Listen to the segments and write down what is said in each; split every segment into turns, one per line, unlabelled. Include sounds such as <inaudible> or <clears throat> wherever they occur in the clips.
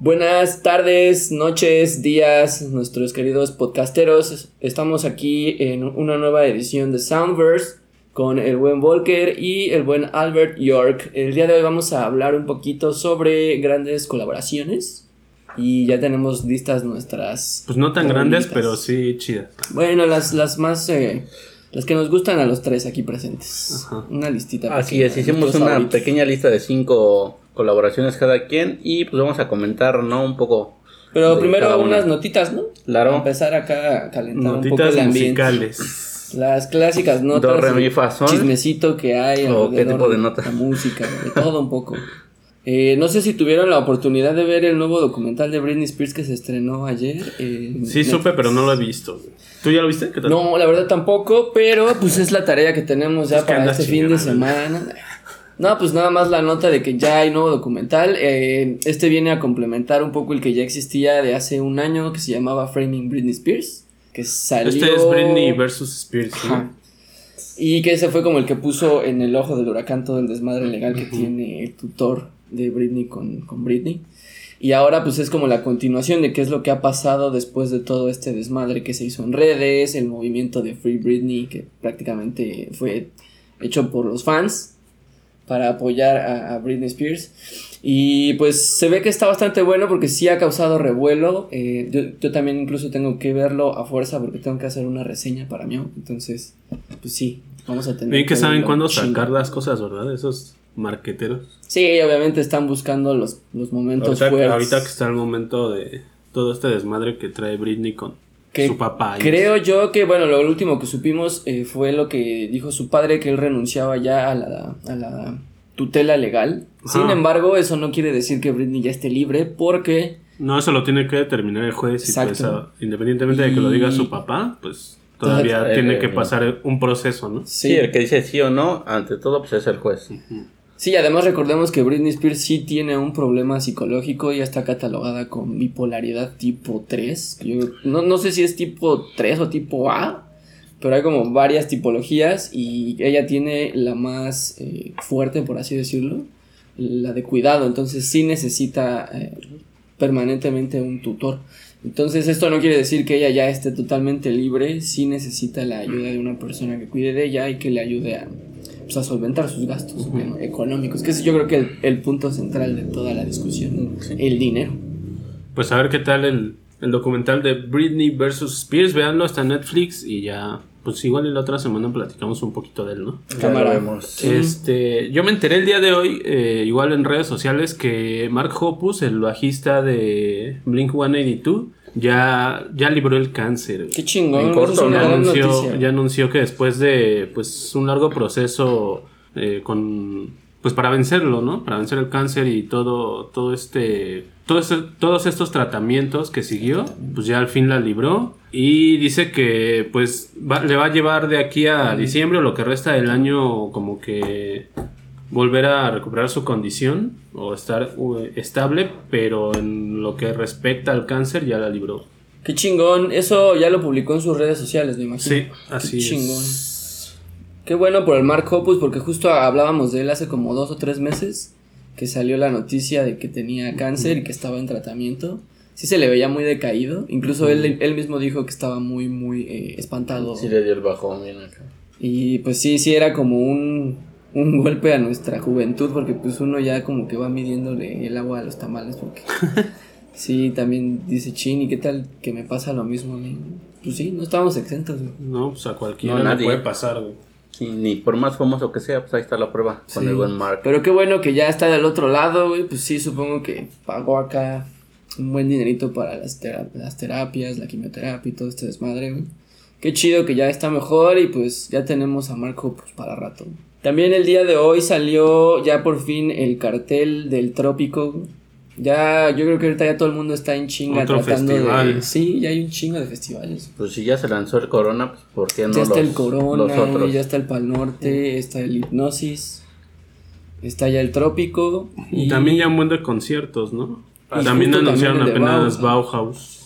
Buenas tardes, noches, días, nuestros queridos podcasteros. Estamos aquí en una nueva edición de Soundverse con el buen Volker y el buen Albert York. El día de hoy vamos a hablar un poquito sobre grandes colaboraciones. Y ya tenemos listas nuestras.
Pues no tan grandes, pero sí chidas.
Bueno, las, las más. Eh, las que nos gustan a los tres aquí presentes.
Ajá.
Una listita.
Así
pequeña,
es, hicimos una
favoritos.
pequeña lista de cinco colaboraciones cada quien y pues vamos a comentar, ¿no? Un poco.
Pero primero unas notitas, ¿no?
Claro.
Para empezar acá a calentar un poco
Notitas
el ambiente.
musicales.
Las clásicas notas.
Do, re,
de
mi, fa, sol.
Chismecito que hay.
¿O qué tipo de nota?
La música, de todo un poco. Eh, no sé si tuvieron la oportunidad de ver el nuevo documental de Britney Spears que se estrenó ayer. en
Sí, supe, pero no lo he visto. ¿Tú ya lo viste? ¿Qué tal?
No, la verdad tampoco, pero pues es la tarea que tenemos ya
Es
para este fin de semana. No, pues nada más la nota de que ya hay nuevo documental. Eh, este viene a complementar un poco el que ya existía de hace un año que se llamaba Framing Britney Spears. Que salió.
Este es Britney versus Spears.
Y que ese fue como el que puso en el ojo del huracán todo el desmadre legal que tiene el tutor de Britney con, con Britney. Y ahora pues es como la continuación de qué es lo que ha pasado después de todo este desmadre que se hizo en redes, el movimiento de Free Britney que prácticamente fue hecho por los fans para apoyar a, a Britney Spears. Y pues se ve que está bastante bueno porque sí ha causado revuelo. Eh, yo, yo también incluso tengo que verlo a fuerza porque tengo que hacer una reseña para mí. Entonces, pues sí, vamos a tener
Bien que saben
verlo
cuándo
chingo.
sacar las cosas, ¿verdad? Esos marqueteros.
Sí, obviamente están buscando los, los momentos
Ahorita,
fuertes.
ahorita que está el momento de todo este desmadre que trae Britney con
Que
su papá. y-
Creo yo que, bueno, lo último que supimos eh, fue lo que dijo su padre, que él renunciaba ya a la, a la tutela legal. Sin embargo, eso no quiere decir que Britney ya esté libre porque...
No, eso lo tiene que determinar el juez. Y pues, independientemente de que lo diga su papá, pues todavía
Entonces,
tiene
eh,
que pasar un proceso, ¿no?
Sí. el que dice sí o no, ante todo, pues es el juez.
Sí, además recordemos que Britney Spears sí tiene un problema psicológico, ya está catalogada con bipolaridad tipo 3. Yo no, no sé si es tipo 3 o tipo A, pero hay como varias tipologías y ella tiene la más eh, fuerte, por así decirlo, la de cuidado, entonces sí necesita eh, permanentemente un tutor. Entonces esto no quiere decir que ella ya esté totalmente libre, sí necesita la ayuda de una persona que cuide de ella y que le ayude a, pues, a solventar sus gastos económicos, que es yo creo que el, el punto central de toda la discusión, el dinero.
Pues a ver qué tal el, el documental de Britney versus Spears. Veanlo, está en Netflix y ya, pues igual y la otra semana platicamos un poquito de él, ¿no?
Cámara.
Ya lo vemos.
Este, yo me enteré el día de hoy, eh, igual en redes sociales, que Mark Hoppus, el bajista de Blink 182, ya, ya libró el cáncer.
Qué chingón,
En corto,
ya anunció, ya anunció que después de pues un largo proceso eh, con pues para vencerlo, ¿no? Para vencer el cáncer y todo todo este todo este- todos estos tratamientos que siguió, pues ya al fin la libró y dice que pues va- le va a llevar de aquí a diciembre o lo que resta del año como que volver a recuperar su condición o estar uh, estable, pero en lo que respecta al cáncer ya la libró.
Qué chingón, eso ya lo publicó en sus redes sociales, me imagino.
Sí, así
Qué
es.
chingón. Qué bueno por el Mark Hoppus, porque justo hablábamos de él hace como dos o tres meses, que salió la noticia de que tenía cáncer y que estaba en tratamiento. Sí se le veía muy decaído, incluso él, él mismo dijo que estaba muy, muy eh, espantado.
Sí le dio el bajón bien acá.
Y pues sí, sí era como un, un golpe a nuestra juventud, porque pues uno ya como que va midiéndole el agua a los tamales, porque <laughs> sí, también dice, chin, ¿y qué tal que me pasa lo mismo a mí? Pues sí, no estamos exentos. güey.
No, pues a cualquiera
No,
le
nadie.
puede pasar, güey.
Sí, ni por más famoso que sea, pues ahí está la prueba con el buen Mark.
Pero qué bueno que ya está del otro lado, güey. Pues sí, supongo que pagó acá un buen dinerito para las terapias, la quimioterapia y todo este desmadre, güey. Qué chido que ya está mejor y pues ya tenemos a Marco pues, para rato. También el día de hoy salió ya por fin el cartel del trópico. Ya, yo creo que ahorita ya todo el mundo está en chinga
Otro
tratando de. Sí, ya hay un chingo de festivales.
Pues si ya se lanzó el Corona, pues ¿por qué no
ya está
los,
el Corona,
los
güey,
otros?
ya está el Pal Norte, está el Hipnosis, está ya el Trópico.
Y también ya un buen de conciertos, ¿no?
Y
también anunciaron
también
apenas
Bauhaus.
Bauhaus.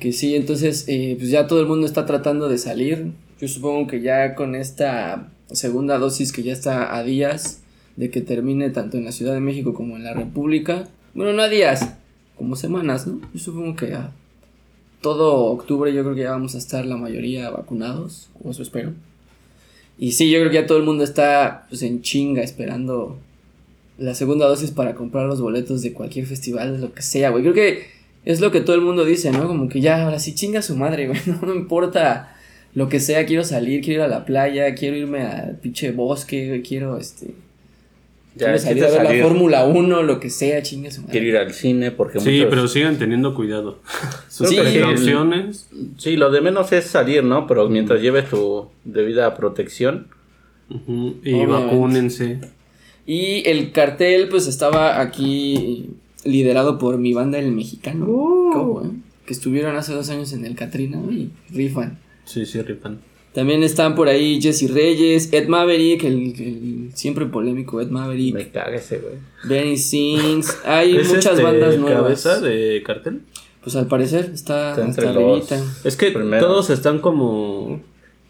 Que sí, entonces eh, pues ya todo el mundo está tratando de salir. Yo supongo que ya con esta segunda dosis que ya está a días de que termine tanto en la Ciudad de México como en la República. Bueno, no a días, como semanas, ¿no? Yo supongo que a todo octubre yo creo que ya vamos a estar la mayoría vacunados, o eso espero. Y sí, yo creo que ya todo el mundo está pues en chinga esperando la segunda dosis para comprar los boletos de cualquier festival, lo que sea, güey. Creo que es lo que todo el mundo dice, ¿no? Como que ya, ahora sí chinga su madre, <laughs> güey. No me importa lo que sea, quiero salir, quiero ir a la playa, quiero irme al pinche bosque, quiero este.
Ya,
quiero salir a ver
salir.
la Fórmula 1, lo que sea, chinga su madre.
Quiero ir al cine porque
Sí,
muchos-
pero sigan teniendo cuidado. <laughs> Sus
Sí,
precauciones.
Sí, lo de menos es salir, ¿no? Pero mientras lleves tu debida protección.
Y
Obviamente.
vacúnense.
Y el cartel, pues estaba aquí liderado por mi banda El Mexicano. ¿Cómo, eh? Que estuvieron hace dos años en el Catrina y rifan.
Sí, sí, rifan.
También están por ahí Jesse Reyes, Ed Maverick, el, el siempre polémico Ed Maverick,
Me caga ese, güey.
Benny Sings. Hay
¿Es
muchas
este
bandas nuevas.
cabeza de cartel?
Pues al parecer está,
Está
hasta
entre los-
arribita.
Es que
Primero.
todos están como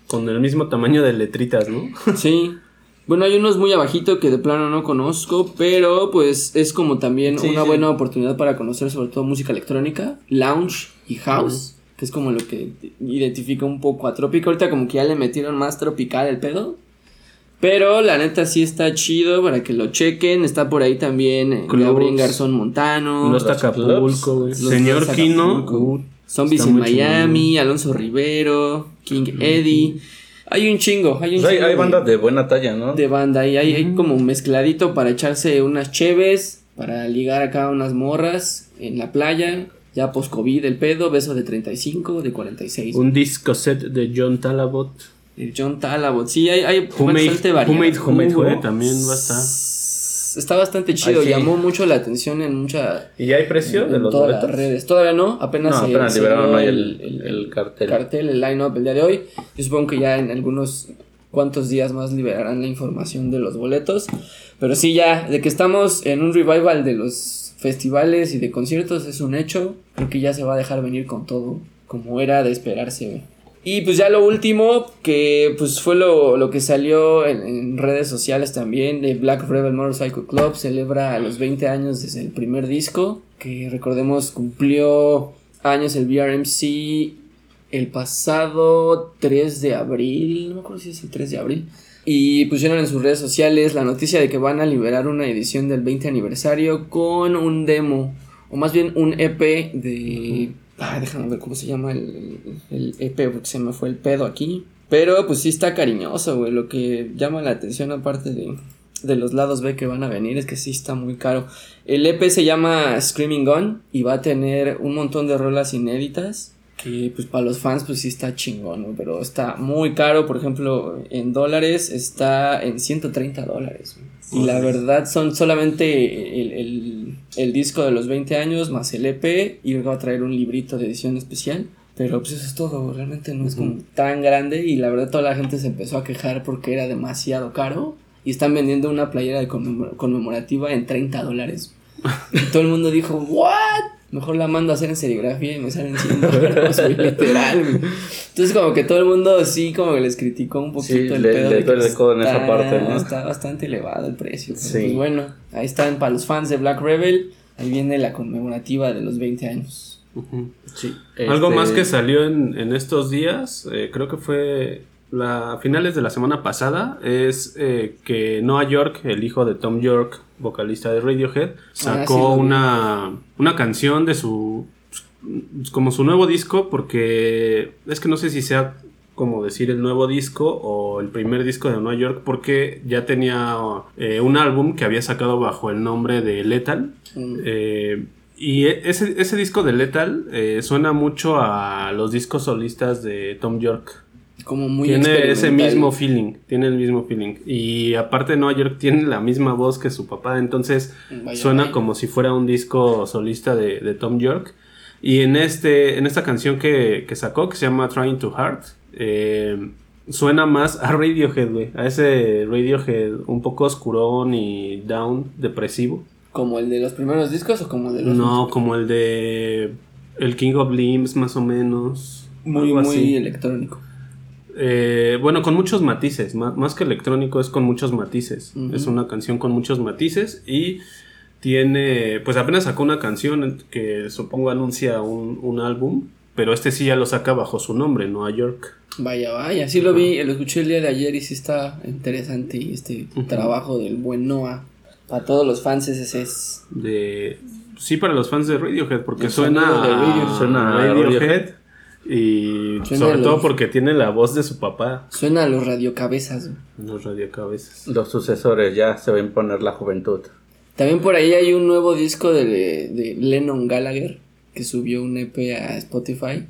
con el mismo tamaño de letritas, ¿no? <laughs>
Sí. Bueno, hay unos muy abajito que de plano no conozco, pero pues es como también
Sí,
una
sí.
buena oportunidad para conocer sobre todo música electrónica, lounge y house, que es como lo que identifica un poco a Tropical. Ahorita como que ya le metieron más tropical el pedo. Pero la neta sí está chido para que lo chequen. Está por ahí también eh,
Clubs.
Gabriel Garzón Montano.
Los
Los
Acapulco, güey. Señor Kino.
Zombies
está
en. Miami, Alonso Rivero, King Eddie. Hay un chingo, hay un
Pues hay,
chingo
hay
de-
bandas de buena talla, ¿no?
de banda y hay, hay como mezcladito para echarse unas cheves, para ligar acá unas morras en la playa, ya post-COVID el pedo, beso de 35, de 46.
Un disco set de John Talabot.
El John Talabot, sí, hay, hay bastante variedad.
Made Who,
Made Who.
eh, también va a estar.
Está bastante chido,
Ay, sí.
llamó mucho la atención en mucha...
¿Y ya hay precio de
en
los
todas
boletos?
las redes. Todavía no, apenas,
No,
se-
apenas
se
liberaron hoy el- el cartel.
cartel, el line-up el día de hoy. Yo supongo que ya en algunos cuantos días más liberarán la información de los boletos. Pero sí, ya, de que estamos en un revival de los festivales y de conciertos es un hecho. Creo que ya se va a dejar venir con todo, como era de esperarse. Y pues ya lo último, que pues fue lo, lo que salió en, en redes sociales también, de Black Rebel Motorcycle Club, celebra los 20 años desde el primer disco, que recordemos cumplió años el BRMC el pasado 3 de abril, no me acuerdo si es el 3 de abril. Y pusieron en sus redes sociales la noticia de que van a liberar una edición del 20 aniversario con un demo, o más bien un EP de... Ay, déjame ver cómo se llama el, el EP, porque se me fue el pedo aquí. Pero pues sí está cariñoso, güey. Lo que llama la atención aparte de, de los lados B que van a venir es que sí está muy caro. El EP se llama Screaming Gun y va a tener un montón de rolas inéditas que pues para los fans pues sí está chingón, ¿no? pero está muy caro, por ejemplo, en dólares está en 130 dólares. güey. Y la verdad son solamente el, el- el disco de los 20 años más el EP y luego va a traer un librito de edición especial. Pero pues eso es todo, realmente no es como tan grande y la verdad toda la gente se empezó a quejar porque era demasiado caro y están vendiendo una playera de conmemor- conmemorativa en 30 dólares. <laughs> Y todo el mundo dijo, ¿what? Mejor la mando a hacer en serigrafía y me salen 100 dólares, güey, literal, güey. Entonces como que todo el mundo sí como que les criticó un poquito
Sí,
el
le-
pedo
le
de que
el codo en esa
está-
parte, ¿no?
Está bastante elevado el precio. pero
Sí.
Pues bueno, ahí están para los fans de Black Rebel. Ahí viene la conmemorativa de los 20 años.
Sí.
Algo
Este,
más que salió en, en estos días, eh, creo que fue la, a finales de la semana pasada, es eh, que Noah York, el hijo de Tom York, vocalista de Radiohead, sacó
sí lo vi.
una, una canción de su como su nuevo disco porque es que no sé si sea como decir el nuevo disco o el primer disco de Nueva York porque ya tenía eh, un álbum que había sacado bajo el nombre de Lethal
Mm.
eh, y e- ese, ese disco de Lethal eh, suena mucho a los discos solistas de Tom York.
Como muy
tiene ese mismo feeling, tiene el mismo feeling. Y aparte Nueva York tiene la misma voz que su papá, entonces
Vaya,
suena como si fuera un disco solista de, de Tom York. Y en, este, en esta canción que, que sacó, que se llama Trying to Heart, eh, suena más a Radiohead, güey. A ese Radiohead un poco oscurón y down, depresivo.
¿Como el de los primeros discos o como el de los
No, como el de El King of Limbs, más o menos.
muy, muy
así.
electrónico?
Eh, bueno, con muchos matices. ma- Más que electrónico, es con muchos matices. Es una canción con muchos matices. Y tiene, pues apenas sacó una canción que supongo anuncia un, un álbum, pero este sí ya lo saca bajo su nombre, Nueva York.
Vaya, vaya, sí lo vi, lo escuché el día de ayer y sí está interesante este trabajo del buen Noah. Para todos los fans ese es...
De, sí, para los fans de Radiohead, porque suena,
sonido de Radiohead.
Suena a
Radiohead,
Radiohead.
Y
Suena
sobre
los-
todo porque tiene la voz de su papá
Suena a los radiocabezas.
los radiocabezas.
Los sucesores ya se ven poner la juventud.
También por ahí hay un nuevo disco de, de Lennon Gallagher que subió un EP a Spotify.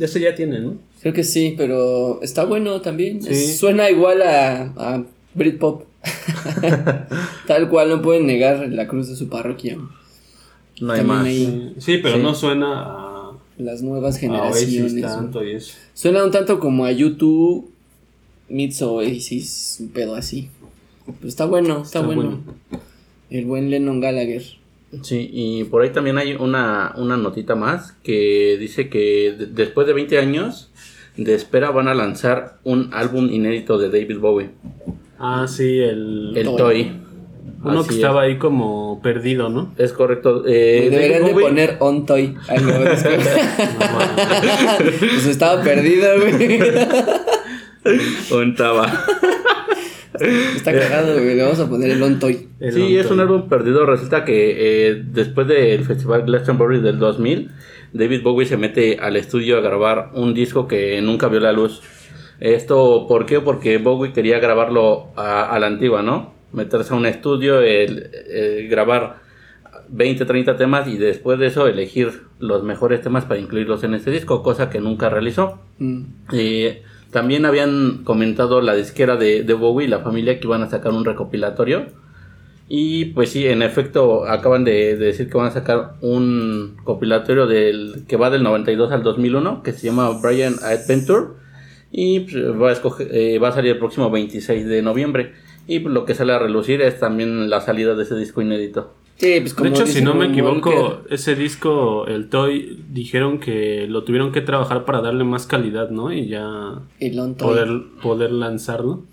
Ese ya tiene, ¿no?
Creo que sí, pero está bueno también.
Sí.
Es- suena igual a, a Britpop. <laughs> <laughs> Tal cual, no pueden negar la cruz de su parroquia.
No hay
También
más.
hay-
Sí, sí, pero
Sí.
no suena a,
Las nuevas
a
generaciones.
Oasis
¿no?
tanto y eso.
Suena un tanto como a YouTube meets Oasis, un pedo así. Pero está bueno, está,
Está
bueno.
bueno.
El buen Lennon Gallagher.
Sí, y por ahí también hay una, una notita más que dice que de- después de 20 años de espera van a lanzar un álbum inédito de David Bowie,
Ah, sí, el,
el
Toy.
Toy.
Uno
Así
que
es.
estaba ahí como perdido, ¿no?
Es correcto. eh,
Deberían
David
de poner On Toy. Que- <laughs> <laughs> pues estaba perdido, güey. <laughs>
Contaba.
Está cagado, güey. Le vamos a poner el On Toy.
El
Sí, es un álbum perdido. Resulta que eh, después del festival Glastonbury del 2000, David Bowie se mete al estudio a grabar un disco que nunca vio la luz. Esto, ¿por qué? Porque Bowie quería grabarlo a, a la antigua, ¿no? Meterse a un estudio, el, el grabar 20, 30 temas y después de eso elegir los mejores temas para incluirlos en este disco, cosa que nunca realizó.
Mm.
Eh, también habían comentado la disquera de, de Bowie y la familia que iban a sacar un recopilatorio. Y pues sí, en efecto, acaban de, de decir que van a sacar un compilatorio del que va del 92 al 2001, que se llama Brian Adventure. Y pues, va, a escoger- eh, va a salir el próximo 26 de noviembre. Y pues, lo que sale a relucir es también la salida de ese disco inédito.
Sí, pues como
De hecho, si no me equivoco,
Walker,
ese disco, el Toy, dijeron que lo tuvieron que trabajar para darle más calidad, ¿no? Y ya
el
poder, poder lanzarlo.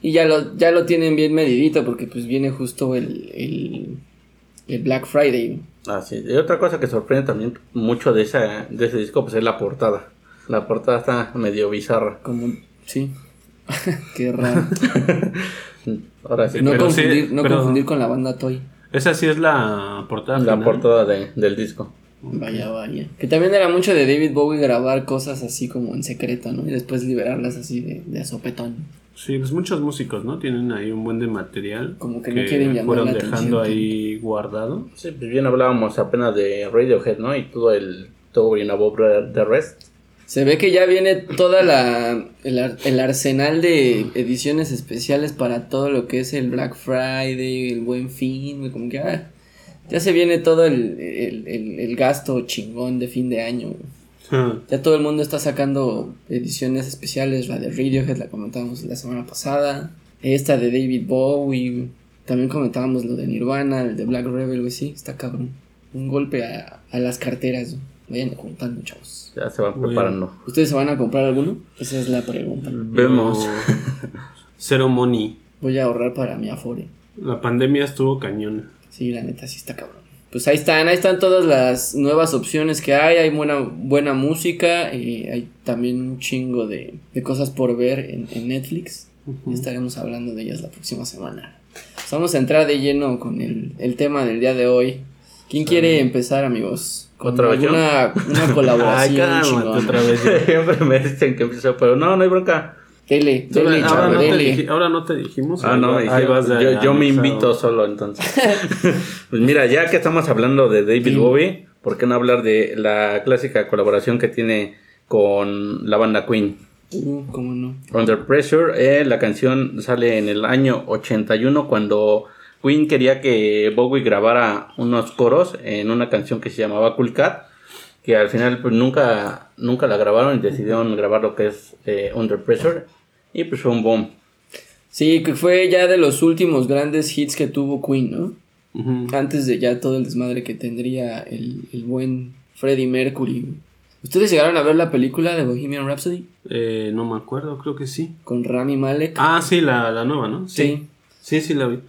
Y ya lo, ya lo tienen bien medidito porque pues viene justo el, el, el Black Friday.
Así. Y otra cosa que sorprende también mucho de, esa, de ese disco pues es la portada. La portada está medio bizarra.
Como, sí. <laughs> Qué raro. <laughs>
Ahora sí.
no
pero
confundir,
sí,
no
pero-
confundir con la banda Toy.
Esa sí es la portada.
la
final.
portada de- del disco.
Vaya, vaya. Que también era mucho de David Bowie grabar cosas así como en secreto, ¿no? Y después liberarlas así de, de a sopetón.
Sí, pues muchos músicos, ¿no? Tienen ahí un buen de material.
Como que no quieren llamar
fueron
la
dejando ahí guardado.
Sí, pues bien hablábamos apenas de Radiohead, ¿no? Y todo el todo bien above the rest.
Se ve que ya viene toda la el, ar- el arsenal de ediciones especiales para todo lo que es el Black Friday, el Buen Fin, como que ah, ya se viene todo el, el, el- el gasto chingón de fin de año. güey. Ya todo el mundo está sacando ediciones especiales, la de Radiohead la comentábamos la semana pasada, esta de David Bowie, también comentábamos lo de Nirvana, el de Black Rebel, güey, sí, está cabrón. Un golpe a, a las carteras, güey. Vayan juntando, chavos.
Ya se van
Muy
preparando.
¿Ustedes se van a comprar alguno? Esa es la pregunta.
Vemos. <laughs>
Cero money.
Voy a ahorrar para mi Afore.
La pandemia estuvo cañona.
Sí, la neta sí está cabrón. Pues ahí están, ahí están todas las nuevas opciones que hay, hay buena, buena música y hay también un chingo de, de cosas por ver en, en Netflix.
Ujú.
Estaremos hablando de ellas la próxima semana. Pues vamos a entrar de lleno con el, el tema del día de hoy. ¿Quién quiere empezar, amigos?
¿Otra vez yo?
una <laughs>
Ay,
colaboración
cálmate
chingona.
otra vez. <laughs> Siempre me dicen que empiezo, pero no, no hay bronca.
Dele, dele, chavo,
ahora, no te
dele.
diji- ahora no te dijimos.
Ah, no,
ahí
yo,
vas de
yo- yo me invito solo entonces. <laughs> pues mira, ya que estamos hablando de David
Sí.
Bowie, ¿por qué no hablar de la clásica colaboración que tiene con la banda Queen?
Uh, cómo no.
Under Pressure, eh, la canción sale en el año 81 cuando Queen quería que Bowie grabara unos coros en una canción que se llamaba Cool Cat, que al final pues nunca, nunca la grabaron y decidieron grabar lo que es eh, Under Pressure y pues fue un boom.
Sí, que fue ya de los últimos grandes hits que tuvo Queen, ¿no? Antes de ya todo el desmadre que tendría el, el buen Freddie Mercury. ¿Ustedes llegaron a ver la película de Bohemian Rhapsody?
Eh, no me acuerdo, creo que sí.
Con Rami Malek.
Ah, sí, la, la nueva, ¿no?
Sí.
Sí, sí la vi.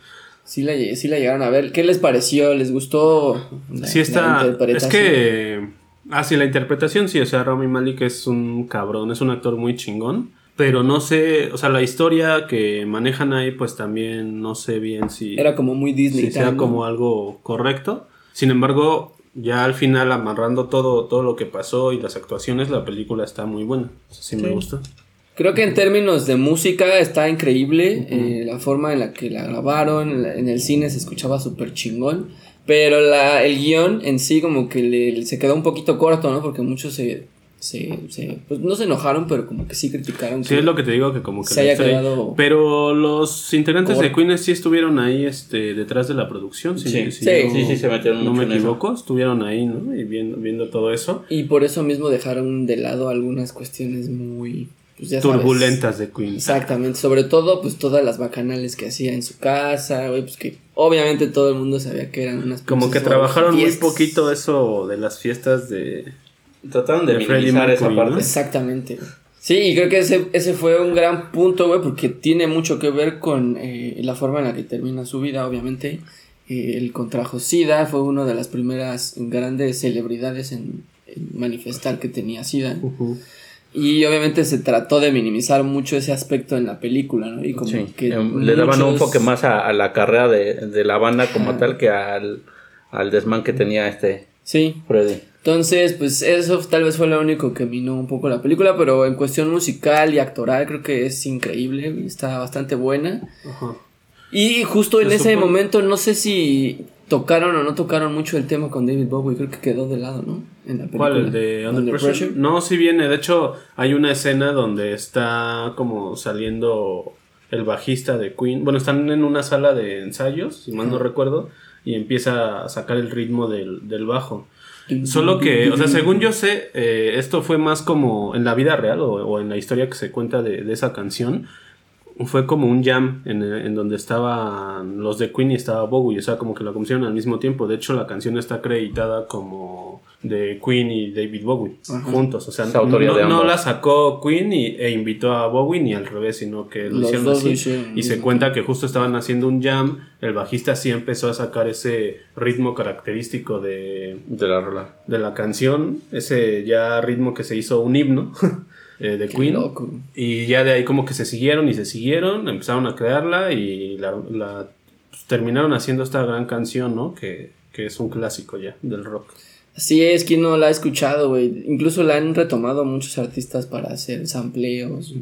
Sí la, sí la llegaron a ver. ¿Qué les pareció? ¿Les gustó?
La, sí está... Es que... Ah, sí, la interpretación sí, o sea, Rami Malik es un cabrón, es un actor muy chingón. Pero no sé, o sea, la historia que manejan ahí, pues también no sé bien si.
Era como muy Disney.
Si sea como algo correcto. Sin embargo, ya al final, amarrando todo, todo lo que pasó y las actuaciones, la película está muy buena. sí, me gusta.
Creo que en términos de música está increíble. Eh, la forma en la que la grabaron, en el cine se escuchaba súper chingón. Pero la, el guion en sí como que le, se quedó un poquito corto, ¿no? Porque muchos se se, se, pues no se enojaron, pero como que sí criticaron.
Sí, es lo que te digo, que como que... Se haya quedado... Pero los integrantes de Queen sí estuvieron ahí este, detrás de la producción. Sí, sí,
sí, sí, se metieron
No me equivoco, estuvieron ahí, ¿no? Y viendo, viendo todo eso.
Y por eso mismo dejaron de lado algunas cuestiones muy...
Pues turbulentas de Queen.
Exactamente, sobre todo pues todas las bacanales que hacía en su casa, güey, pues que obviamente todo el mundo sabía que eran unas
Como que trabajaron muy poquito eso de las fiestas de
Trataron de, minimizar esa parte.
Exactamente. Sí, y creo que ese, ese fue un gran punto, güey, porque tiene mucho que ver con eh, la forma en la que termina su vida, obviamente. Eh, el contrajo SIDA fue una de las primeras grandes celebridades en, manifestar que tenía SIDA. Y obviamente se trató de minimizar mucho ese aspecto en la película, ¿no? Y como que
em, le daban un enfoque más a, la carrera de, la banda como tal que al, al desmán que tenía este
sí.
Freddy.
Entonces, pues eso tal vez fue lo único que minó un poco la película, pero en cuestión musical y actoral creo que es increíble, está bastante buena. Y justo en ese momento no sé si tocaron o no tocaron mucho el tema con David Bowie, creo que quedó de lado, ¿no?
En la película. ¿Cuál? ¿El de Under, Pressure? No, sí viene, de hecho hay una escena donde está como saliendo el bajista de Queen, bueno, están en una sala de ensayos, si mal no recuerdo, y empieza a sacar el ritmo del, del bajo. Solo que, o sea, según yo sé, eh, esto fue más como en la vida real o, en la historia que se cuenta de, de esa canción. Fue como un jam en, en, donde estaban los de Queen y estaba Bowie, o sea, como que la compusieron al mismo tiempo. De hecho, la canción está acreditada como de Queen y David Bowie juntos. O sea, no, la sacó Queen y, e invitó a Bowie ni al revés, sino que lo hicieron así. y se cuenta que justo estaban haciendo un jam. El bajista sí empezó a sacar ese ritmo característico de,
de la
De la canción, ese ya ritmo que se hizo un himno. <laughs> Eh, de Queen. Y ya de ahí como que se siguieron y se siguieron, empezaron a crearla y la, pues, terminaron haciendo esta gran canción, ¿no? Que, que es un clásico ya del rock.
Sí, es que no la he escuchado, güey. Incluso la han retomado muchos artistas para hacer sampleos,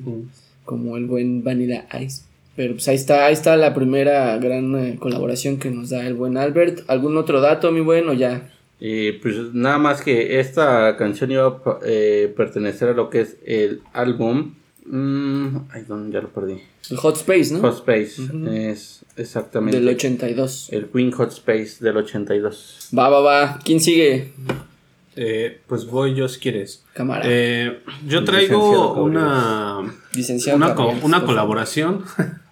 como el buen Vanilla Ice. Pero pues ahí está, ahí está la primera gran eh, colaboración que nos da el buen Albert. ¿Algún otro dato, mi bueno, ya?
Y pues nada más que esta canción iba a eh, pertenecer a lo que es el álbum. Mm, ay, ya lo perdí.
El Hot Space, ¿no?
Hot Space, es exactamente.
Del 82.
El Queen Hot Space del 82.
Va, va, va. ¿Quién sigue?
Eh, pues voy yo si quieres. Cámara. Eh, yo traigo una, una, una colaboración. <laughs>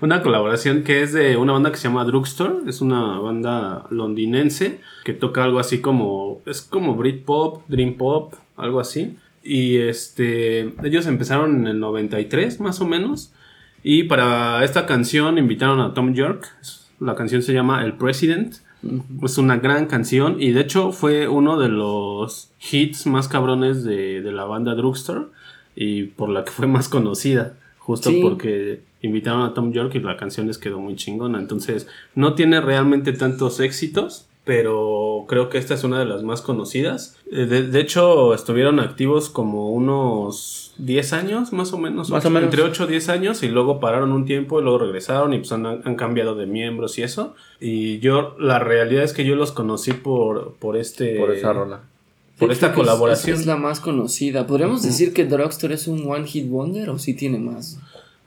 una colaboración que es de una banda que se llama Drugstore. Es una banda londinense que toca algo así como. Es como Britpop, Dream Pop, algo así. Y este. Ellos empezaron en el 93, más o menos. Y para esta canción invitaron a Tom York. La canción se llama El President. Es una gran canción y de hecho fue uno de los hits más cabrones de, la banda Drugstore y por la que fue más conocida. Justo porque invitaron a Tom York y la canción les quedó muy chingona. Entonces no tiene realmente tantos éxitos, pero creo que esta es una de las más conocidas. Eh, de, hecho, estuvieron activos como unos 10 años, más o menos. Más o menos. Entre 8 o 10 años y luego pararon un tiempo y luego regresaron y pues han, cambiado de miembros y eso. Y yo, la realidad es que yo los conocí por, por este...
Por esa rola.
Por esta colaboración.
Es, la más conocida. ¿Podríamos decir que Drugstore es un One Hit Wonder o sí tiene más?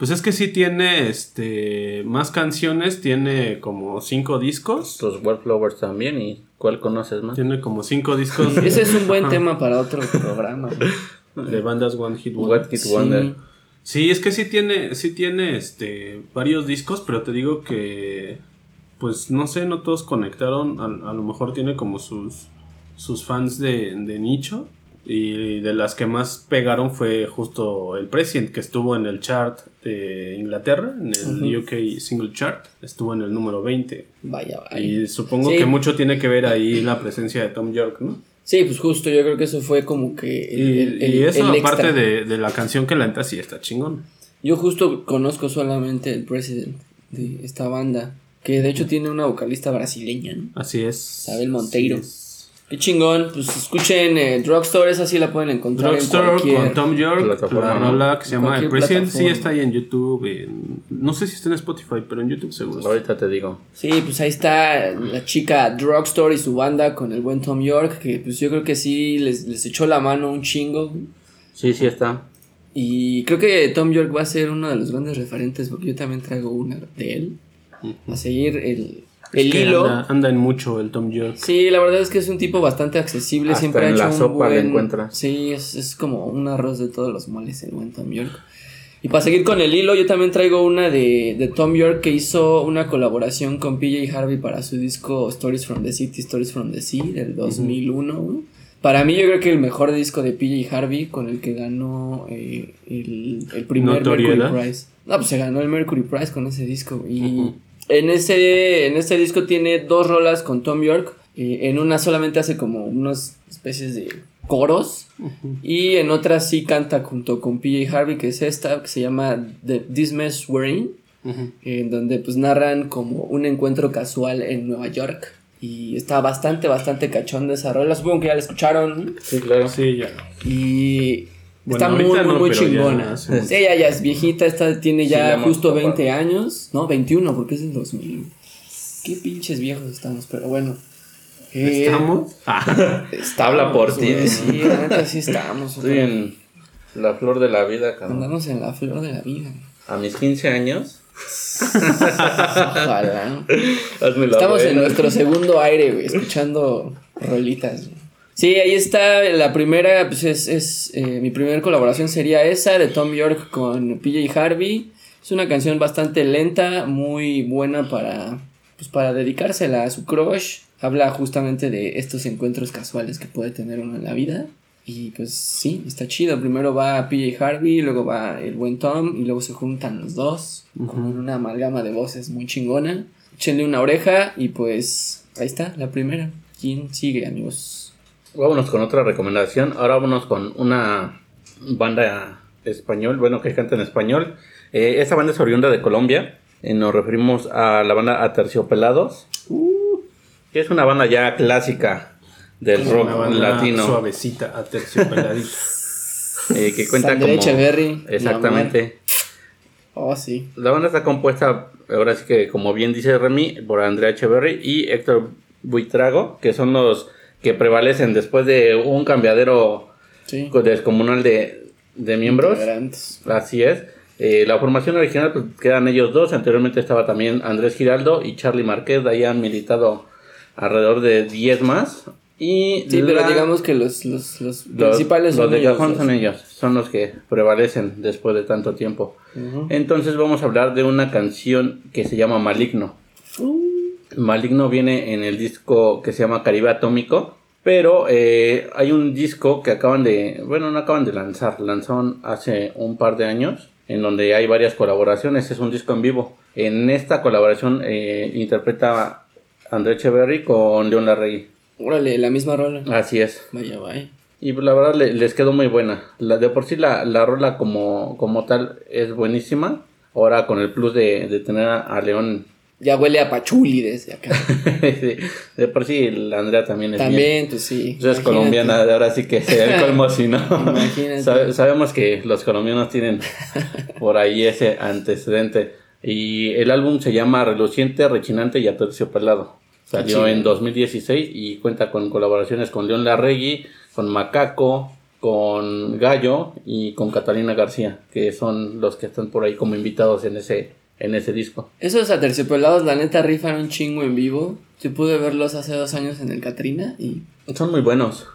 Pues es que sí tiene este más canciones, tiene como cinco discos.
Los Wallflowers también, ¿y cuál conoces más?
Tiene como cinco discos. <laughs>
Ese es un buen tema para otro programa.
De bandas One Hit Wonder. Sí. es que sí tiene, sí tiene este varios discos, pero te digo que pues no sé, no todos conectaron. A, lo mejor tiene como sus sus fans de, de nicho Y de las que más pegaron fue justo el President, que estuvo en el chart de Inglaterra, en el UK Single Chart, estuvo en el número 20.
Vaya, vaya.
Y supongo
Sí.
que mucho tiene que ver ahí la presencia de Tom York, ¿no?
Sí, pues justo yo creo que eso fue como que el,
Y,
el-
y
el-
eso aparte de, de la canción que la entra, sí está chingón.
Yo justo conozco solamente el president de esta banda, que de hecho tiene una vocalista brasileña, ¿no?
Así es.
Isabel Monteiro.
Así es.
Qué chingón, pues escuchen eh, Drugstore, esa sí la pueden encontrar
Drugstore
en cualquier...
con Tom York, la rola que se llama El President, sí está ahí en YouTube. en- no sé si está en Spotify, pero en YouTube seguro.
Ahorita te digo.
Sí, pues ahí está la chica Drugstore y su banda con el buen Tom York, que pues yo creo que sí les, les echó la mano un chingo.
Sí, sí está.
Y creo que Tom York va a ser uno de los grandes referentes, porque yo también traigo una de él. A seguir el, el
Es que
hilo.
Anda, anda en mucho el Tom York.
Sí, la verdad es que es un tipo bastante accesible.
Hasta
siempre ha hecho
la
un
sopa
buen.
encuentras.
Sí, es, es como un arroz de todos los moles, el buen Tom York. Y para seguir con el hilo, yo también traigo una de, de Tom York que hizo una colaboración con PJ Harvey para su disco Stories from the City, Stories from the Sea del 2001. ¿no? Para mí, yo creo que el mejor disco de PJ Harvey con el que ganó eh, el, el primer Mercury. Prize. No, pues se ganó el Mercury Prize con ese disco. Y en, ese, en este disco tiene dos rolas con Tom York. eh, en una solamente hace como unas especies de coros. Y en otra sí canta junto con PJ Harvey, que es esta, que se llama The, This Mess We're In.
Ujú.
En donde pues narran como un encuentro casual en Nueva York. Y está bastante, bastante cachón de esa rola. Supongo que ya la escucharon.
Sí, claro.
Sí, ya.
Y
Bueno,
está muy, muy,
no,
muy
ya
chingona. Sí, ella ya es viejita, esta tiene ya justo
topado.
20 años, ¿no? 21, porque es del 2000. Qué pinches viejos estamos, pero bueno. Eh,
¿Estamos? <laughs> Ah,
estamos,
Habla por ti.
Sí, la neta sí estamos.
Estoy en la flor de la vida, cabrón.
Andamos en la flor de la vida.
A mis 15 años.
Ojalá. <laughs>
Hazme la
Estamos en nuestro segundo aire, güey, escuchando rolitas. güey. Sí, ahí está. La primera, pues es, es eh, mi primera colaboración sería esa de Tom York con PJ Harvey. Es una canción bastante lenta, muy buena para, pues para dedicársela a su crush. Habla justamente de estos encuentros casuales que puede tener uno en la vida. Y pues sí, está chido. Primero va PJ Harvey, luego va el buen Tom y luego se juntan los dos. Como en una amalgama de voces muy chingona. Échenle una oreja y pues ahí está, la primera. ¿Quién sigue, amigos?
Vámonos con otra recomendación. Ahora vámonos con una banda español, bueno, que canta en español. Eh, esta banda es oriunda de Colombia. Eh, nos referimos a la banda Aterciopelados. Que es una banda ya clásica del rock
una banda
latino.
Suavecita, aterciopeladita. <laughs>
eh, que cuenta
Sandra
como...
Echeverry,
Exactamente.
Oh, sí.
La banda está compuesta, ahora sí que como bien dice Remy, por Andrea Echeverry y Héctor Buitrago, que son los que prevalecen después de un cambiadero
Sí.
descomunal de, de miembros. Así es. Eh, la formación original pues, quedan ellos dos. Anteriormente estaba también Andrés Giraldo y Charlie Márquez. De ahí han militado alrededor de 10 más. Y
Sí, pero
la-
digamos que los, los, los
los,
principales
los
son
de
ellos dos.
son ellos. Son los que prevalecen después de tanto tiempo. Entonces vamos a hablar de una canción que se llama Maligno. Maligno viene en el disco que se llama Caribe Atómico. Pero eh, hay un disco que acaban de, bueno, no acaban de lanzar, lanzaron hace un par de años, en donde hay varias colaboraciones, es un disco en vivo. En esta colaboración eh, interpreta André Echeverry con León Larregui.
Órale, la misma rola.
Así es.
Vaya, vaya.
Y pues, la verdad le- les quedó muy buena. La, de por sí la, la rola como, como tal es buenísima. Ahora con el plus de, de tener a, a León.
Ya huele a pachuli desde acá. <laughs>
Sí, de por sí la Andrea también es bien.
También, pues sí.
Es colombiana, ahora sí que <laughs> sería el colmo si no.
Imagínate.
Sabe- sabemos que los colombianos tienen por ahí ese antecedente. Y el álbum se llama Reluciente, Rechinante y Aterciopelado. Salió en 2016 y cuenta con colaboraciones con León Larregui, con Macaco, con Gallo y con Catalina García, que son los que están por ahí como invitados en ese, en ese disco.
Esos aterciopelados, la neta, rifan un chingo en vivo. Yo pude verlos hace dos años en el Catrina y
Son muy buenos.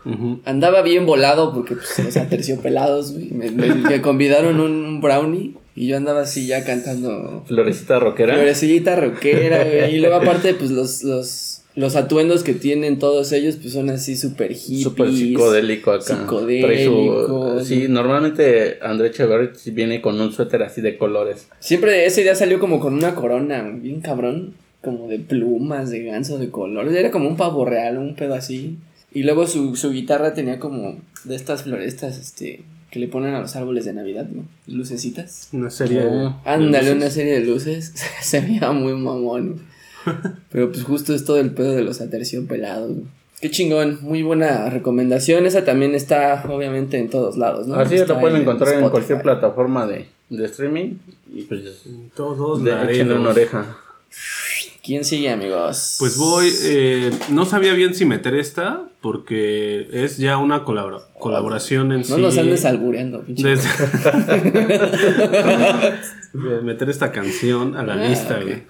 Andaba bien volado porque pues, los aterciopelados, güey, me, me- me convidaron un, un brownie y yo andaba así ya cantando
Florecita Rockera.
florecillita rockera, güey. Y luego aparte, pues los, los, los atuendos que tienen todos ellos pues son así súper hippies.
Súper psicodélico acá.
Psicodélico.
Sí, normalmente André Echeverry sí viene con un suéter así de colores.
Siempre ese día salió como con una corona, bien cabrón, como de plumas, de ganso, de colores. Era como un pavo real, un pedo así. Y luego su, su guitarra tenía como de estas florestas, este, que le ponen a los árboles de Navidad, ¿no? Lucecitas.
Una serie de-
No.
Ándale,
de
una serie de luces. <laughs> Se veía muy mamón. Pero pues justo es todo el pedo de los aterciopelados. Qué chingón, muy buena recomendación. Esa también está obviamente en todos lados, ¿no?
así
Está
lo pueden
en
encontrar en cualquier plataforma de, de streaming. Y pues
Todos
de, échenle una oreja.
¿Quién sigue, amigos?
Pues voy, eh, no sabía bien si meter esta, porque es ya una colabora- colaboración en sí.
No nos andes albureando, pinche.
Desde- <laughs> meter esta canción a la
Ah,
lista, güey.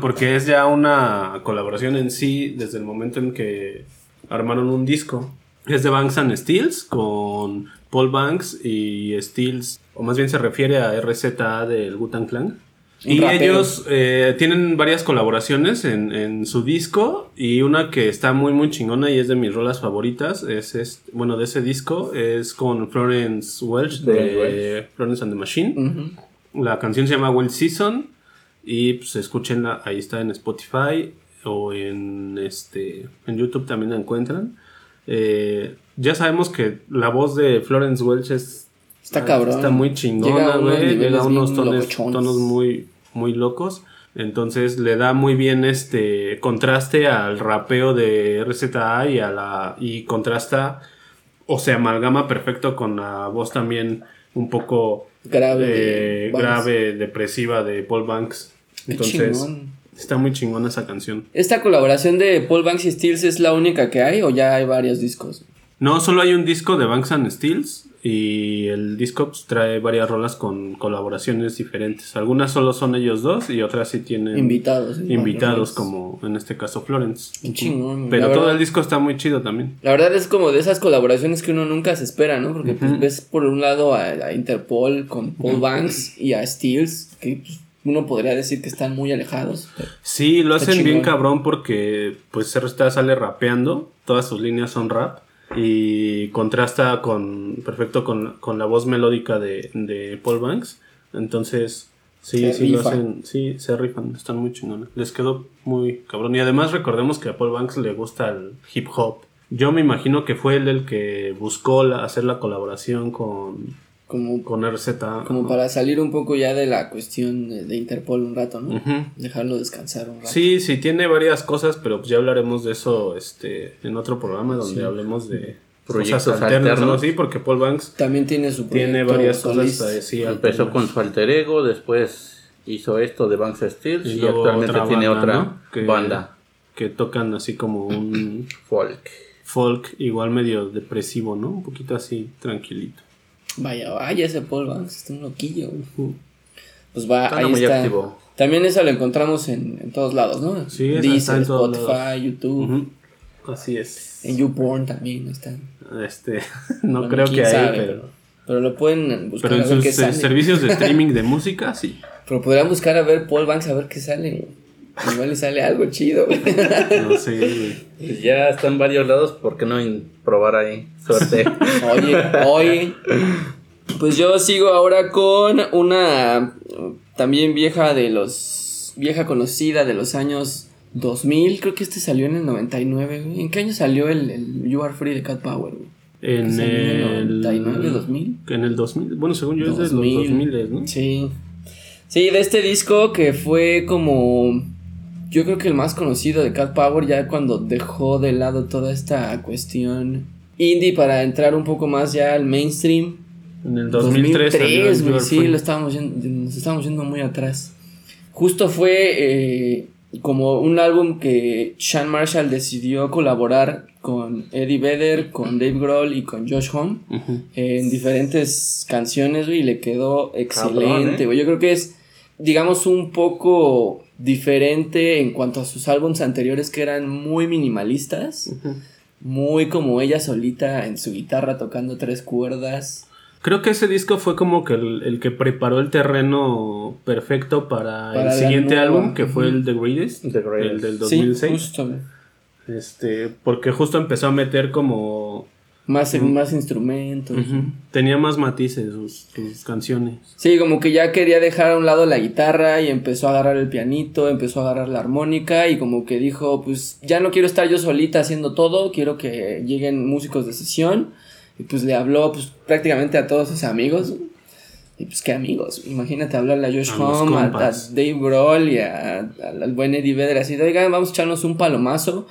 Porque es ya una colaboración en sí desde el momento en que armaron un disco. Es de Banks and Steels con Paul Banks y Steels, o más bien se refiere a RZA del Wu-Tang Clan. Y
rapero.
ellos eh, tienen varias colaboraciones en, en su disco y una que está muy muy chingona y es de mis rolas favoritas, es, este- bueno, de ese disco, es con Florence Welch
De.
Florence and the Machine. La canción se llama Well Season y pues escúchenla, ahí está en Spotify o en este en YouTube también la encuentran. Eh, ya sabemos que la voz de Florence Welch es
Está cabrón.
Está muy chingona, güey. Llega a unos tonos, tonos muy, muy locos. Entonces le da muy bien este contraste al rapeo de RZA y a la. y contrasta o se amalgama perfecto con la voz también un poco
Grave.
eh, grave, depresiva de Paul Banks. Entonces, está muy chingona esa canción.
¿Esta colaboración de Paul Banks y Steels es la única que hay o ya hay varios discos?
No, solo hay un disco de Banks and Steels y el disco pues, trae varias rolas con colaboraciones diferentes. Algunas solo son ellos dos y otras sí tienen
Invitados.
invitados como en este caso Florence.
Chingón.
Pero todo
verdad-
el disco está muy chido también.
La verdad es como de esas colaboraciones que uno nunca se espera, ¿no? Porque pues, ves por un lado a, a Interpol con Paul Banks y a Steels, que pues, uno podría decir que están muy alejados.
Sí, lo hacen bien cabrón porque pues RZA sale rapeando, todas sus líneas son rap y contrasta con perfecto con, con la voz melódica de, de Paul Banks. Entonces, sí,
Se
sí lo hacen, sí, se rifan, están muy chingones. Les quedó muy cabrón. Y además recordemos que a Paul Banks le gusta el hip hop. Yo me imagino que fue él el que buscó la- hacer la colaboración con,
Como,
con RZA.
como para salir un poco ya de la cuestión de, de Interpol un rato, ¿no? Dejarlo descansar un rato.
Sí, sí, tiene varias cosas, pero pues ya hablaremos de eso este, en otro programa donde hablemos de
Proyectos
cosas alternas, ¿no?
alternos.
Sí, porque Paul Banks
También tiene su
tiene
proyecto
varias
solista.
cosas así.
Empezó con su alter ego, después hizo esto de Banks Steel
Y
y,
luego
actualmente
otra
tiene
banda,
otra
¿no? Que-
banda,
Que tocan así como un
folk.
folk igual medio depresivo, ¿no? Un poquito así, tranquilito.
Vaya, vaya ese Paul Banks, está un loquillo. Pues va,
Está
ahí
muy
está.
activo.
También eso lo encontramos en, en todos lados, ¿no?
Sí, esa
Deezer,
está en todos
Spotify,
lados.
YouTube.
Así es.
En YouPorn también está.
Este, <laughs> no
Bueno,
creo que hay,
sabe,
pero,
Pero lo pueden buscar
pero
a
en
ver
sus
qué sale.
servicios de <laughs> streaming de música, sí.
Pero podrían buscar a ver Paul Banks a ver qué sale. Igual le sale algo chido. güey.
No sé, güey.
Pues ya está en varios lados, ¿por qué no probar ahí? Suerte. <laughs>
Oye, oye. Pues yo sigo ahora con una uh, también vieja de los. vieja conocida de los años 2000. Creo que este salió en el 99, güey. ¿En qué año salió el, el You Are Free de Cat Power, güey?
En
¿Salió en el
el
99, 2000?
En el 2000. Bueno, según yo es de los
2000.
2000, ¿no?
Sí. Sí, de este disco que fue como. Yo creo que el más conocido de Cat Power, ya cuando dejó de lado toda esta cuestión indie para entrar un poco más ya al mainstream.
En el 2003. salió el
2003,
You
güey,
Are
sí, lo estábamos yendo- nos estábamos yendo muy atrás. Justo fue eh, como un álbum que Sean Marshall decidió colaborar con Eddie Vedder, con Dave Grohl y con Josh Homme
Ujú.
en diferentes canciones, güey, y le quedó
Cabrón,
excelente,
¿eh?
güey. Yo creo que es, digamos, un poco diferente en cuanto a sus álbumes anteriores que eran muy minimalistas, muy como ella solita en su guitarra tocando tres cuerdas.
Creo que ese disco fue como que el, el que preparó el terreno perfecto para,
Para
el siguiente
nueva,
álbum, que fue el The Greatest,
The Greatest.
el del
Sí,
2006.
justo, güey.
Este, porque justo empezó a meter como
Más, más instrumentos.
Tenía más matices sus, sus canciones.
Sí, como que ya quería dejar a un lado la guitarra y empezó a agarrar el pianito, empezó a agarrar la armónica y como que dijo, pues ya no quiero estar yo solita haciendo todo, quiero que lleguen músicos de sesión. Y pues le habló pues prácticamente a todos sus amigos. Y pues qué amigos, imagínate hablarle a Josh Homme, a. Dave Grohl y a- al al buen Eddie Vedder así, oigan, vamos a echarnos un palomazo.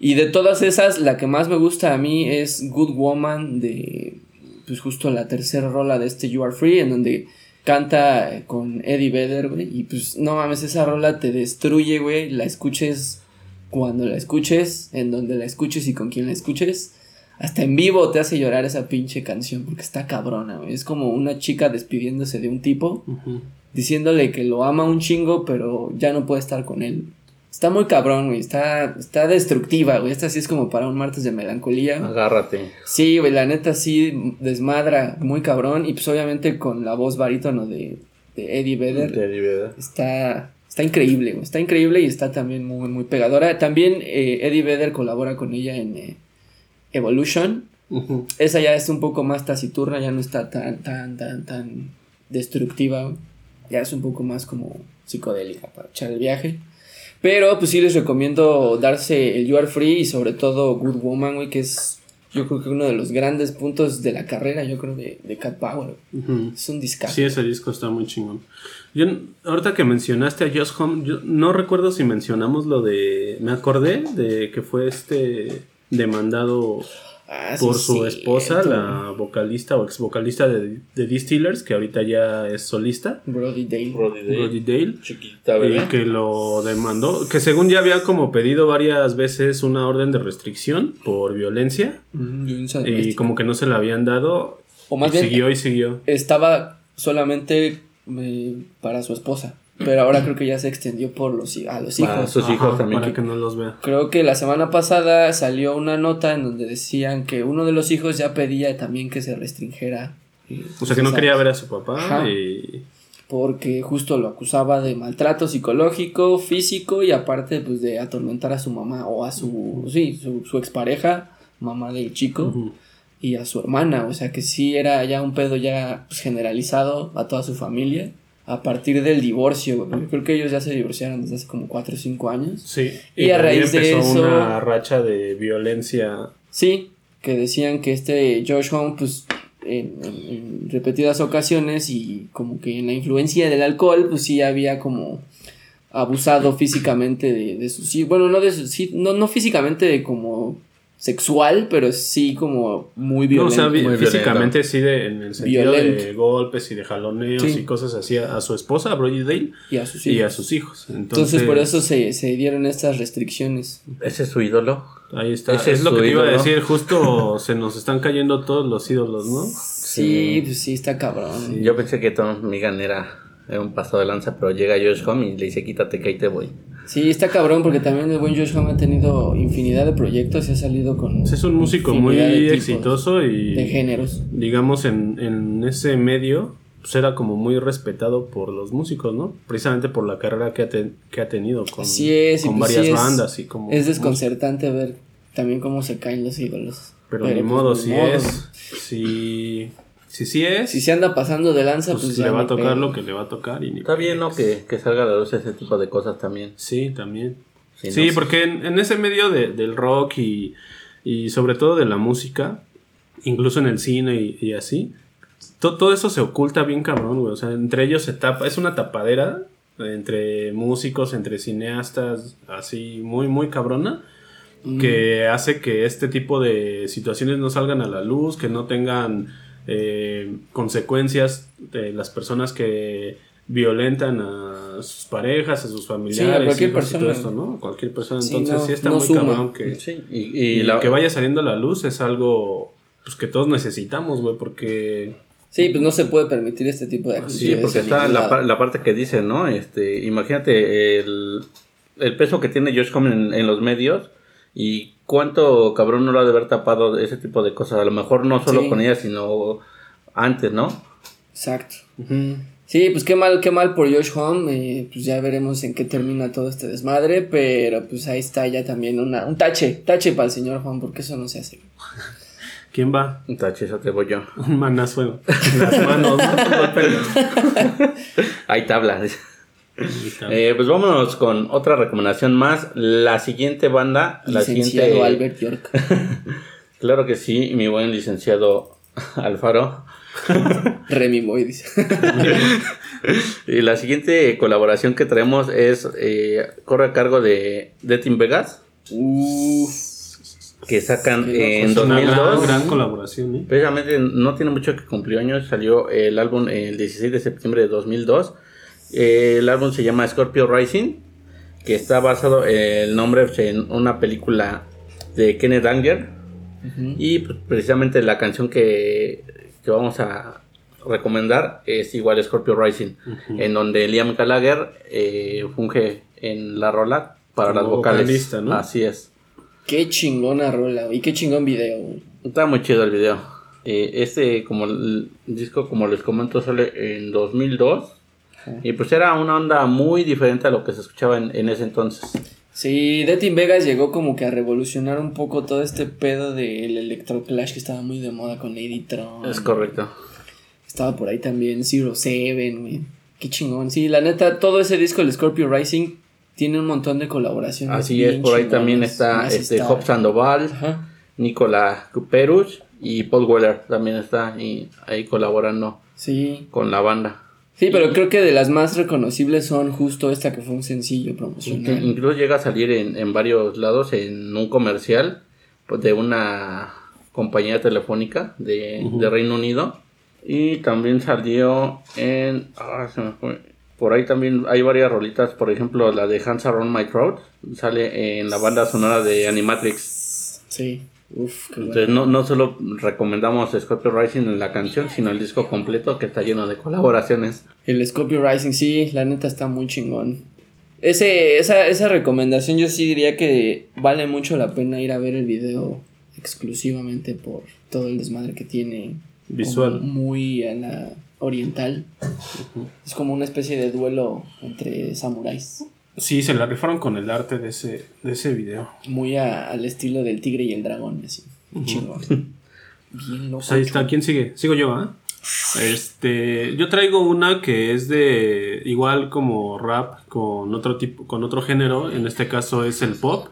Y de todas esas, la que más me gusta a mí es Good Woman de, pues justo la tercera rola de este You Are Free, en donde canta con Eddie Vedder, güey, y pues no mames, esa rola te destruye, güey, la escuches cuando la escuches, en donde la escuches y con quien la escuches, hasta en vivo te hace llorar esa pinche canción, porque está cabrona, güey, es como una chica despidiéndose de un tipo, diciéndole que lo ama un chingo, pero ya no puede estar con él. Está muy cabrón, güey, está, está destructiva, güey, esta sí es como para un martes de melancolía.
Agárrate.
Sí, güey, la neta sí desmadra muy cabrón. Y pues obviamente con la voz barítono de, de Eddie Vedder está, está increíble, güey. Está increíble y está también muy, muy pegadora. También eh, Eddie Vedder colabora con ella en eh, Evolution. Esa ya es un poco más taciturna, ya no está tan, tan, tan, tan destructiva. güey. Ya es un poco más como psicodélica para echar el viaje. Pero pues sí les recomiendo darse el You Are Free y sobre todo Good Woman, güey, que es yo creo que uno de los grandes puntos de la carrera, yo creo, de, de Cat Power. Es un discazo.
Sí, ese disco está muy chingón. Yo, ahorita que mencionaste a Josh Home, yo no recuerdo si mencionamos lo de. Me acordé de que fue este demandado
Ah, sí,
por su
cierto.
esposa, la vocalista o ex vocalista de, de Distillers, que ahorita ya es solista,
Brody Dale.
Brody Day.
Brody Dale.
Chiquita,
Y
bebé.
que lo demandó, que según ya había como pedido varias veces una orden de restricción por violencia
Mm, violencia
y como que no se la habían dado.
O más
y
bien,
siguió y siguió.
estaba solamente eh, para su esposa. Pero ahora creo que ya se extendió por los, a los hijos.
Para sus hijos también.
Para que no los vea.
Creo que la semana pasada salió una nota en donde decían que uno de los hijos ya pedía también que se restringiera. eh,
O sea que no quería ver a su papá
Ajá.
y
Porque justo lo acusaba de maltrato psicológico, físico y aparte pues de atormentar a su mamá o a su, sí, su, su expareja, mamá del chico, y a su hermana. O sea que sí era ya un pedo ya pues, generalizado a toda su familia. A partir del divorcio, güey, creo que ellos ya se divorciaron desde hace como 4 o 5 años.
Sí,
Y a raíz de eso-
una racha de violencia.
Sí, que decían que este Josh Home, pues, en, en- repetidas ocasiones y como que en la influencia del alcohol, pues sí había como abusado físicamente de, de sus hijos. Bueno, no de sus sí, no, no físicamente de como sexual, pero sí como muy
No, o
violento.
sea, vi- físicamente sí, de, en el sentido de
Violento.
golpes y de jaloneos
Sí.
y cosas así a, a su esposa, a Brody Dale,
y a sus
y
hijos.
a sus hijos. Entonces,
Entonces, por eso se, se dieron estas restricciones.
Ese es su ídolo.
Ahí está.
ese
es
es
lo que te iba a decir. Justo <laughs> se nos están cayendo todos los ídolos, ¿no?
Sí, pues sí, está cabrón.
Yo pensé que Tom Migan era, era un pasado de lanza, pero llega Josh Home y le dice quítate que ahí te voy.
Sí, está cabrón porque también el buen Josh Homme ha tenido infinidad de proyectos y ha salido con...
Pues Es un músico muy exitoso y
De géneros.
digamos en, en ese medio pues era como muy respetado por los músicos, ¿no? Precisamente por la carrera que ha, ten- que ha tenido con,
Así es, y
con
pues
varias
sí es-
bandas y como
Es desconcertante ver también cómo se caen los ídolos.
pero, ni
pues,
modo
ni
si
modo.
es si si sí es
Si se anda pasando de lanza,
pues,
pues,
le va a tocar lo que le va a tocar y ni
Está bien, ¿no? Que, que salga a la luz ese tipo de cosas también.
Sí, también.
Sí,
Sí,
¿no?
porque en, en ese medio de- del rock y, y sobre todo de la música, incluso en el cine y, y así, to- todo eso se oculta bien cabrón, güey. O sea, entre ellos se tapa, es una tapadera entre músicos, entre cineastas, así muy, muy cabrona,
Mm.
que hace que este tipo de situaciones no salgan a la luz, que no tengan eh, consecuencias de las personas que violentan a sus parejas, a sus familiares,
cualquier
todo esto, ¿no? Cualquier persona.
Sí,
Entonces
no-
sí está
no
muy
suma.
cabrón que,
Sí, y,
y
y la,
que vaya saliendo a la luz es algo pues que todos necesitamos, güey, porque
Sí, pues no se puede permitir este tipo de
Sí,
actitudes.
porque está la, parte que dice, ¿no? Este, imagínate el, el peso que tiene Josh Homme en, en los medios y cuánto cabrón no lo ha de haber tapado ese tipo de cosas. A lo mejor no solo
Sí.
con ella, sino antes, ¿no?
Exacto. Sí, pues qué mal, qué mal por Josh Home. eh, pues ya veremos en qué termina todo este desmadre. Pero pues ahí está ya también una, un tache, tache para el señor Juan, porque eso no se hace.
¿Quién va?
Un tachizo te voy yo.
Un manazo en las manos. ¿no? <laughs>
Hay tablas. Eh, pues vámonos con otra recomendación más. La siguiente banda, la
Licenciado
siguiente.
Albert York. <laughs>
Claro que sí, mi buen licenciado <laughs> Alfaro. <laughs>
Remy Moy dice.
Y la siguiente colaboración que traemos es eh, corre a cargo de de Team Vegas,
Uff.
que sacan en
loco.
Una gran,
2002.
gran colaboración, ¿eh?
Precisamente no tiene mucho que cumplió años, salió el álbum el 16 de septiembre de 2002. Eh, el álbum se llama Scorpio Rising, que está basado el nombre en una película de Kenneth Anger. Y pues, precisamente la canción que, que vamos a recomendar es igual Scorpio Rising, en donde Liam Gallagher eh, funge en la rola para
Como
las vocales. Así es.
Qué chingona rola, y qué chingón video.
Está muy chido el video. Eh, este como el disco, como les comento, sale en 2002. Y pues era una onda muy diferente a lo que se escuchaba en, en ese entonces.
Sí, Death in Vegas llegó como que a revolucionar un poco todo este pedo del electroclash que estaba muy de moda con Lady Tron.
Es correcto.
Estaba por ahí también Zero Seven, güey. Qué chingón. Sí, la neta, todo ese disco, el Scorpio Rising, tiene un montón de colaboraciones.
Así es, por ahí también está
Más
este Hop Sandoval,
Ajá.
Nicola Cuperus y Paul Weller también está y ahí colaborando
Sí.
con la banda.
Sí, pero creo que de las más reconocibles son justo esta que fue un sencillo promocional.
Incluso llega a salir en, en varios lados en un comercial pues, de una compañía telefónica de, de Reino Unido. Y también salió en... ah, se me fue. Por ahí también hay varias rolitas, por ejemplo la de Hands Around My Throat, sale en la banda sonora de Animatrix.
Sí. Uf, qué bueno.
Entonces no, no solo recomendamos Scorpio Rising en la canción, sino el disco completo que está lleno de colaboraciones.
El Scorpio Rising, sí, la neta está muy chingón. Ese, esa, esa recomendación yo sí diría que vale mucho la pena ir a ver el video exclusivamente por todo el desmadre que tiene.
Visual.
Muy a la oriental. Es como una especie de duelo entre samuráis.
Sí, se la rifaron con el arte de ese, de ese video.
Muy a- al estilo del tigre y el dragón, así. Chingón. <laughs> Bien loco.
Pues ahí está, ¿quién sigue? Sigo yo, ¿ah? Este, yo traigo una que es de igual como rap con otro tipo, con otro género, en este caso es el pop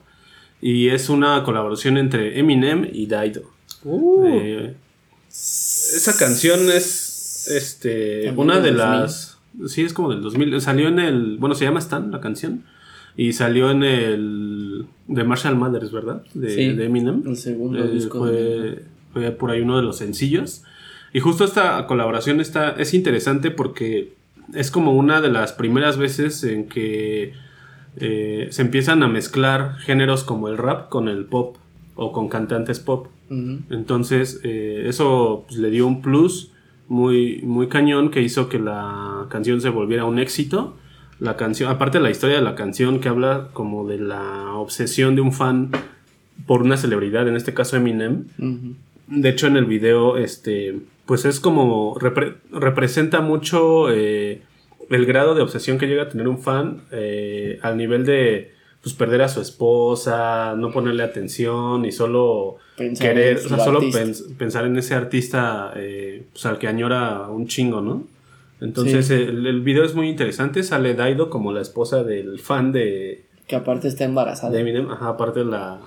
y es una colaboración entre Eminem y Dido. Eh, esa canción es este
También
una de las sí es como del 2000, salió en el, bueno, se llama Stan la canción y salió en el de Marshall Mathers, ¿verdad? De,
Sí,
de Eminem.
el segundo
Eh,
disco de
fue, por ahí uno de los sencillos. Y justo esta colaboración está, es interesante porque es como una de las primeras veces en que eh, se empiezan a mezclar géneros como el rap con el pop o con cantantes pop. Entonces, eh, eso pues, le dio un plus muy, muy cañón que hizo que la canción se volviera un éxito. La canción, aparte de la historia de la canción que habla como de la obsesión de un fan por una celebridad, en este caso Eminem. De hecho, en el video, este, pues es como repre- representa mucho eh, el grado de obsesión que llega a tener un fan eh, al nivel de pues perder a su esposa, no ponerle atención y solo
Pensar
querer,
en
o sea,
su
solo pens- pensar en ese artista eh, pues, al que añora un chingo, ¿no? Entonces
Sí.
el, el video es muy interesante, sale Daido como la esposa del fan de,
Que aparte está embarazada.
de Eminem, ajá, aparte la,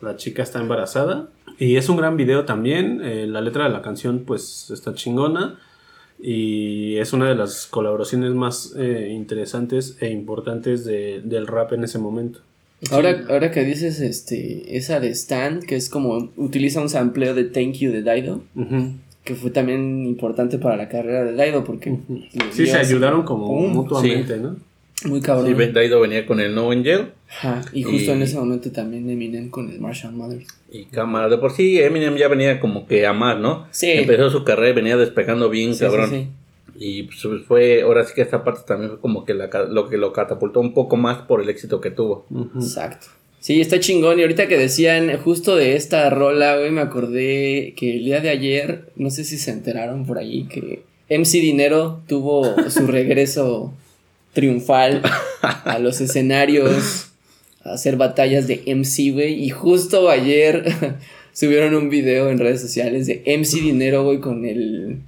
la chica está embarazada. Y es un gran video también. eh, la letra de la canción, pues, está chingona. Y es una de las colaboraciones más eh, interesantes e importantes de- del rap en ese momento.
Ahora, ahora que dices este, esa de Stan, que es como utiliza un sampleo de Thank You de Dido,
Ujú.
que fue también importante para la carrera de Dido, porque
Sí, se ayudaron como
pum,
mutuamente, ¿no?
Muy cabrón.
Sí, Ben Daido venía con el No Angel
Ajá, y justo
Y-
en ese momento también Eminem con el Marshall Mathers.
y cámara. De por sí, Eminem ya venía como que a más, ¿no?
Sí.
Empezó su carrera y venía despegando bien,
Sí,
cabrón.
sí, sí.
Y pues fue, ahora sí que esta parte también fue como que la lo que lo catapultó un poco más por el éxito que tuvo.
Exacto. Sí, está chingón. Y ahorita que decían justo de esta rola, güey, me acordé que el día de ayer, no sé si se enteraron por ahí, que MC Dinero tuvo su regreso triunfal <laughs> a los escenarios, a hacer batallas de MC, güey. Y justo ayer <laughs> subieron un video en redes sociales de MC Dinero, güey, con el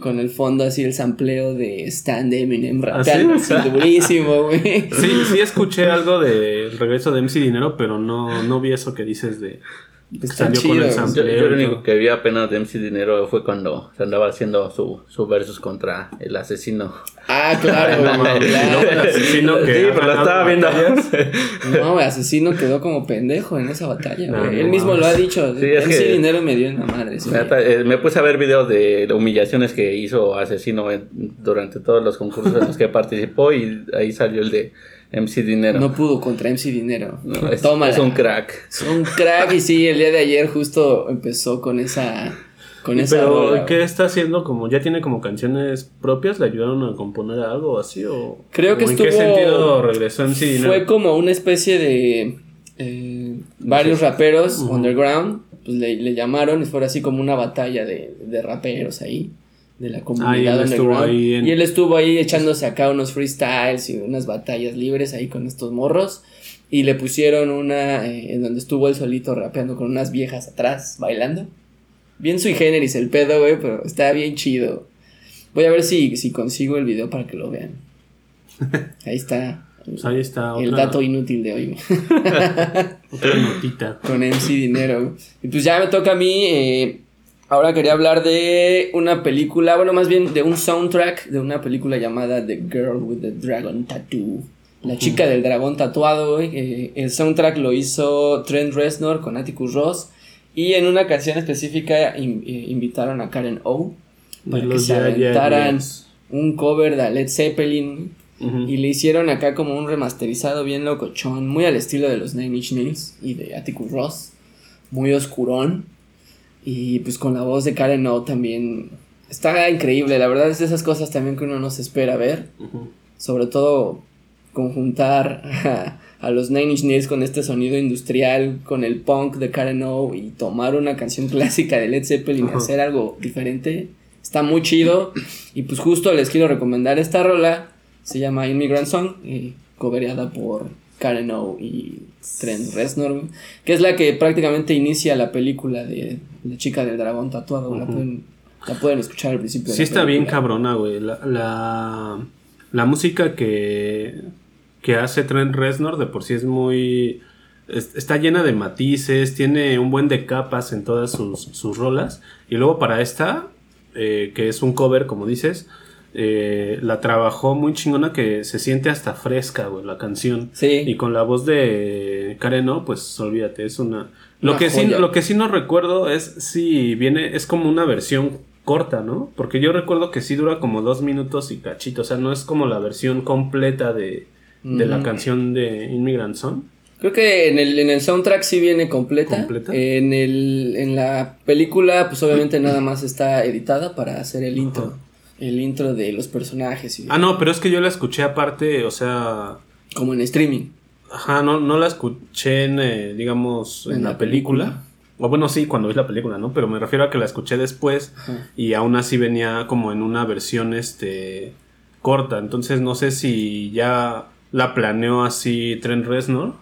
con el fondo así el sampleo de Stan de Eminem rapeando,
¿sí?
así, <laughs> durísimo, güey.
Sí, sí escuché algo del regreso de MC Dinero, pero no, no vi eso que dices de
Está
salió con
chido.
el
Yo-
Yo,
sampleo.
yo lo único que vi apenas de MC Dinero fue cuando se andaba haciendo su, su versus contra el asesino.
Ah, claro, <laughs>
No,
claro.
el asesino que
sí, pero lo estaba viendo.
batallas.
No, asesino quedó como pendejo en esa batalla,
No,
güey.
no
Él mismo lo ha dicho.
Sí,
MC
que-
Dinero me dio en la madre.
eh, me puse a ver videos de humillaciones que hizo Asesino en- durante todos los concursos en los que <laughs> participó y ahí salió el de MC Dinero.
No pudo contra MC Dinero.
No, es,
Tómala.
es un crack.
Es un crack y sí, el día de ayer justo empezó con esa con esa
Pero,
rola,
¿qué está haciendo? Como ya tiene como canciones propias, ¿le ayudaron a componer algo así? O,
Creo que
o ¿En qué
estuvo-
sentido regresó MC Dinero?
Fue como una especie de eh, varios raperos underground, pues le, le llamaron y fue así como una batalla de, de raperos ahí de la comunidad
él estuvo ahí en-
Y él estuvo ahí echándose acá unos freestyles y unas batallas libres ahí con estos morros. Y le pusieron una eh, en donde estuvo él solito rapeando con unas viejas atrás, bailando. Bien sui generis el pedo, güey, pero está bien chido. Voy a ver si, si consigo el video para que lo vean. <laughs> Ahí está
Pues ahí está
el dato inútil de hoy, güey. <laughs>
otra notita.
con MC Dinero. güey. Y pues ya me toca a mí. eh, ahora quería hablar de una película, bueno, más bien de un soundtrack de una película llamada The Girl with the Dragon Tattoo. La chica del dragón tatuado, güey. Eh, el soundtrack lo hizo Trent Reznor con Atticus Ross. Y en una canción específica in- eh, invitaron a Karen O. Para que se aventaran un cover de Led Zeppelin. Y le hicieron acá como un remasterizado bien locochón, muy al estilo de los Nine Inch Nails y de Atticus Ross, muy oscurón. Y pues con la voz de Karen O también está increíble, la verdad es de esas cosas también que uno no se espera ver, sobre todo conjuntar a, a los Nine Inch Nails con este sonido industrial, con el punk de Karen O y tomar una canción clásica de Led Zeppelin y hacer algo diferente. Está muy chido. Y pues justo les quiero recomendar esta rola. Se llama Immigrant Song. Y cobereada por Karen O y Trent Reznor. Que es la que prácticamente inicia la película de La chica del dragón tatuado. la, pueden, la pueden escuchar al principio. de
Sí
la
está bien cabrona, güey. La, la, la música que, que hace Trent Reznor de por sí es muy... es- está llena de matices, tiene un buen de capas en todas sus, sus rolas. Y luego para esta, eh, que es un cover, como dices, eh, la trabajó muy chingona que se siente hasta fresca, güey, la canción.
Sí.
Y con la voz de Karen, pues olvídate, es una... Lo
Una
que, sí, lo que sí no recuerdo es si viene, es como una versión corta, ¿no? Porque yo recuerdo que sí dura como dos minutos y cachito, o sea, no es como la versión completa de, de la canción de Immigrant Song.
Creo que en el, en el soundtrack sí viene completa.
¿Completa?
En, el, en la película, pues obviamente nada más está editada para hacer el intro.
Ajá.
El intro de los personajes. Y,
Ah, no, pero es que yo la escuché aparte, o sea,
Como en streaming.
ajá, no, no la escuché en, eh, digamos, en,
En
la,
la
película.
película.
O bueno, sí, cuando vi la película, ¿no? Pero me refiero a que la escuché después
Ajá.
y aún así venía como en una versión, este, corta. Entonces no sé si ya la planeó así Trent Reznor.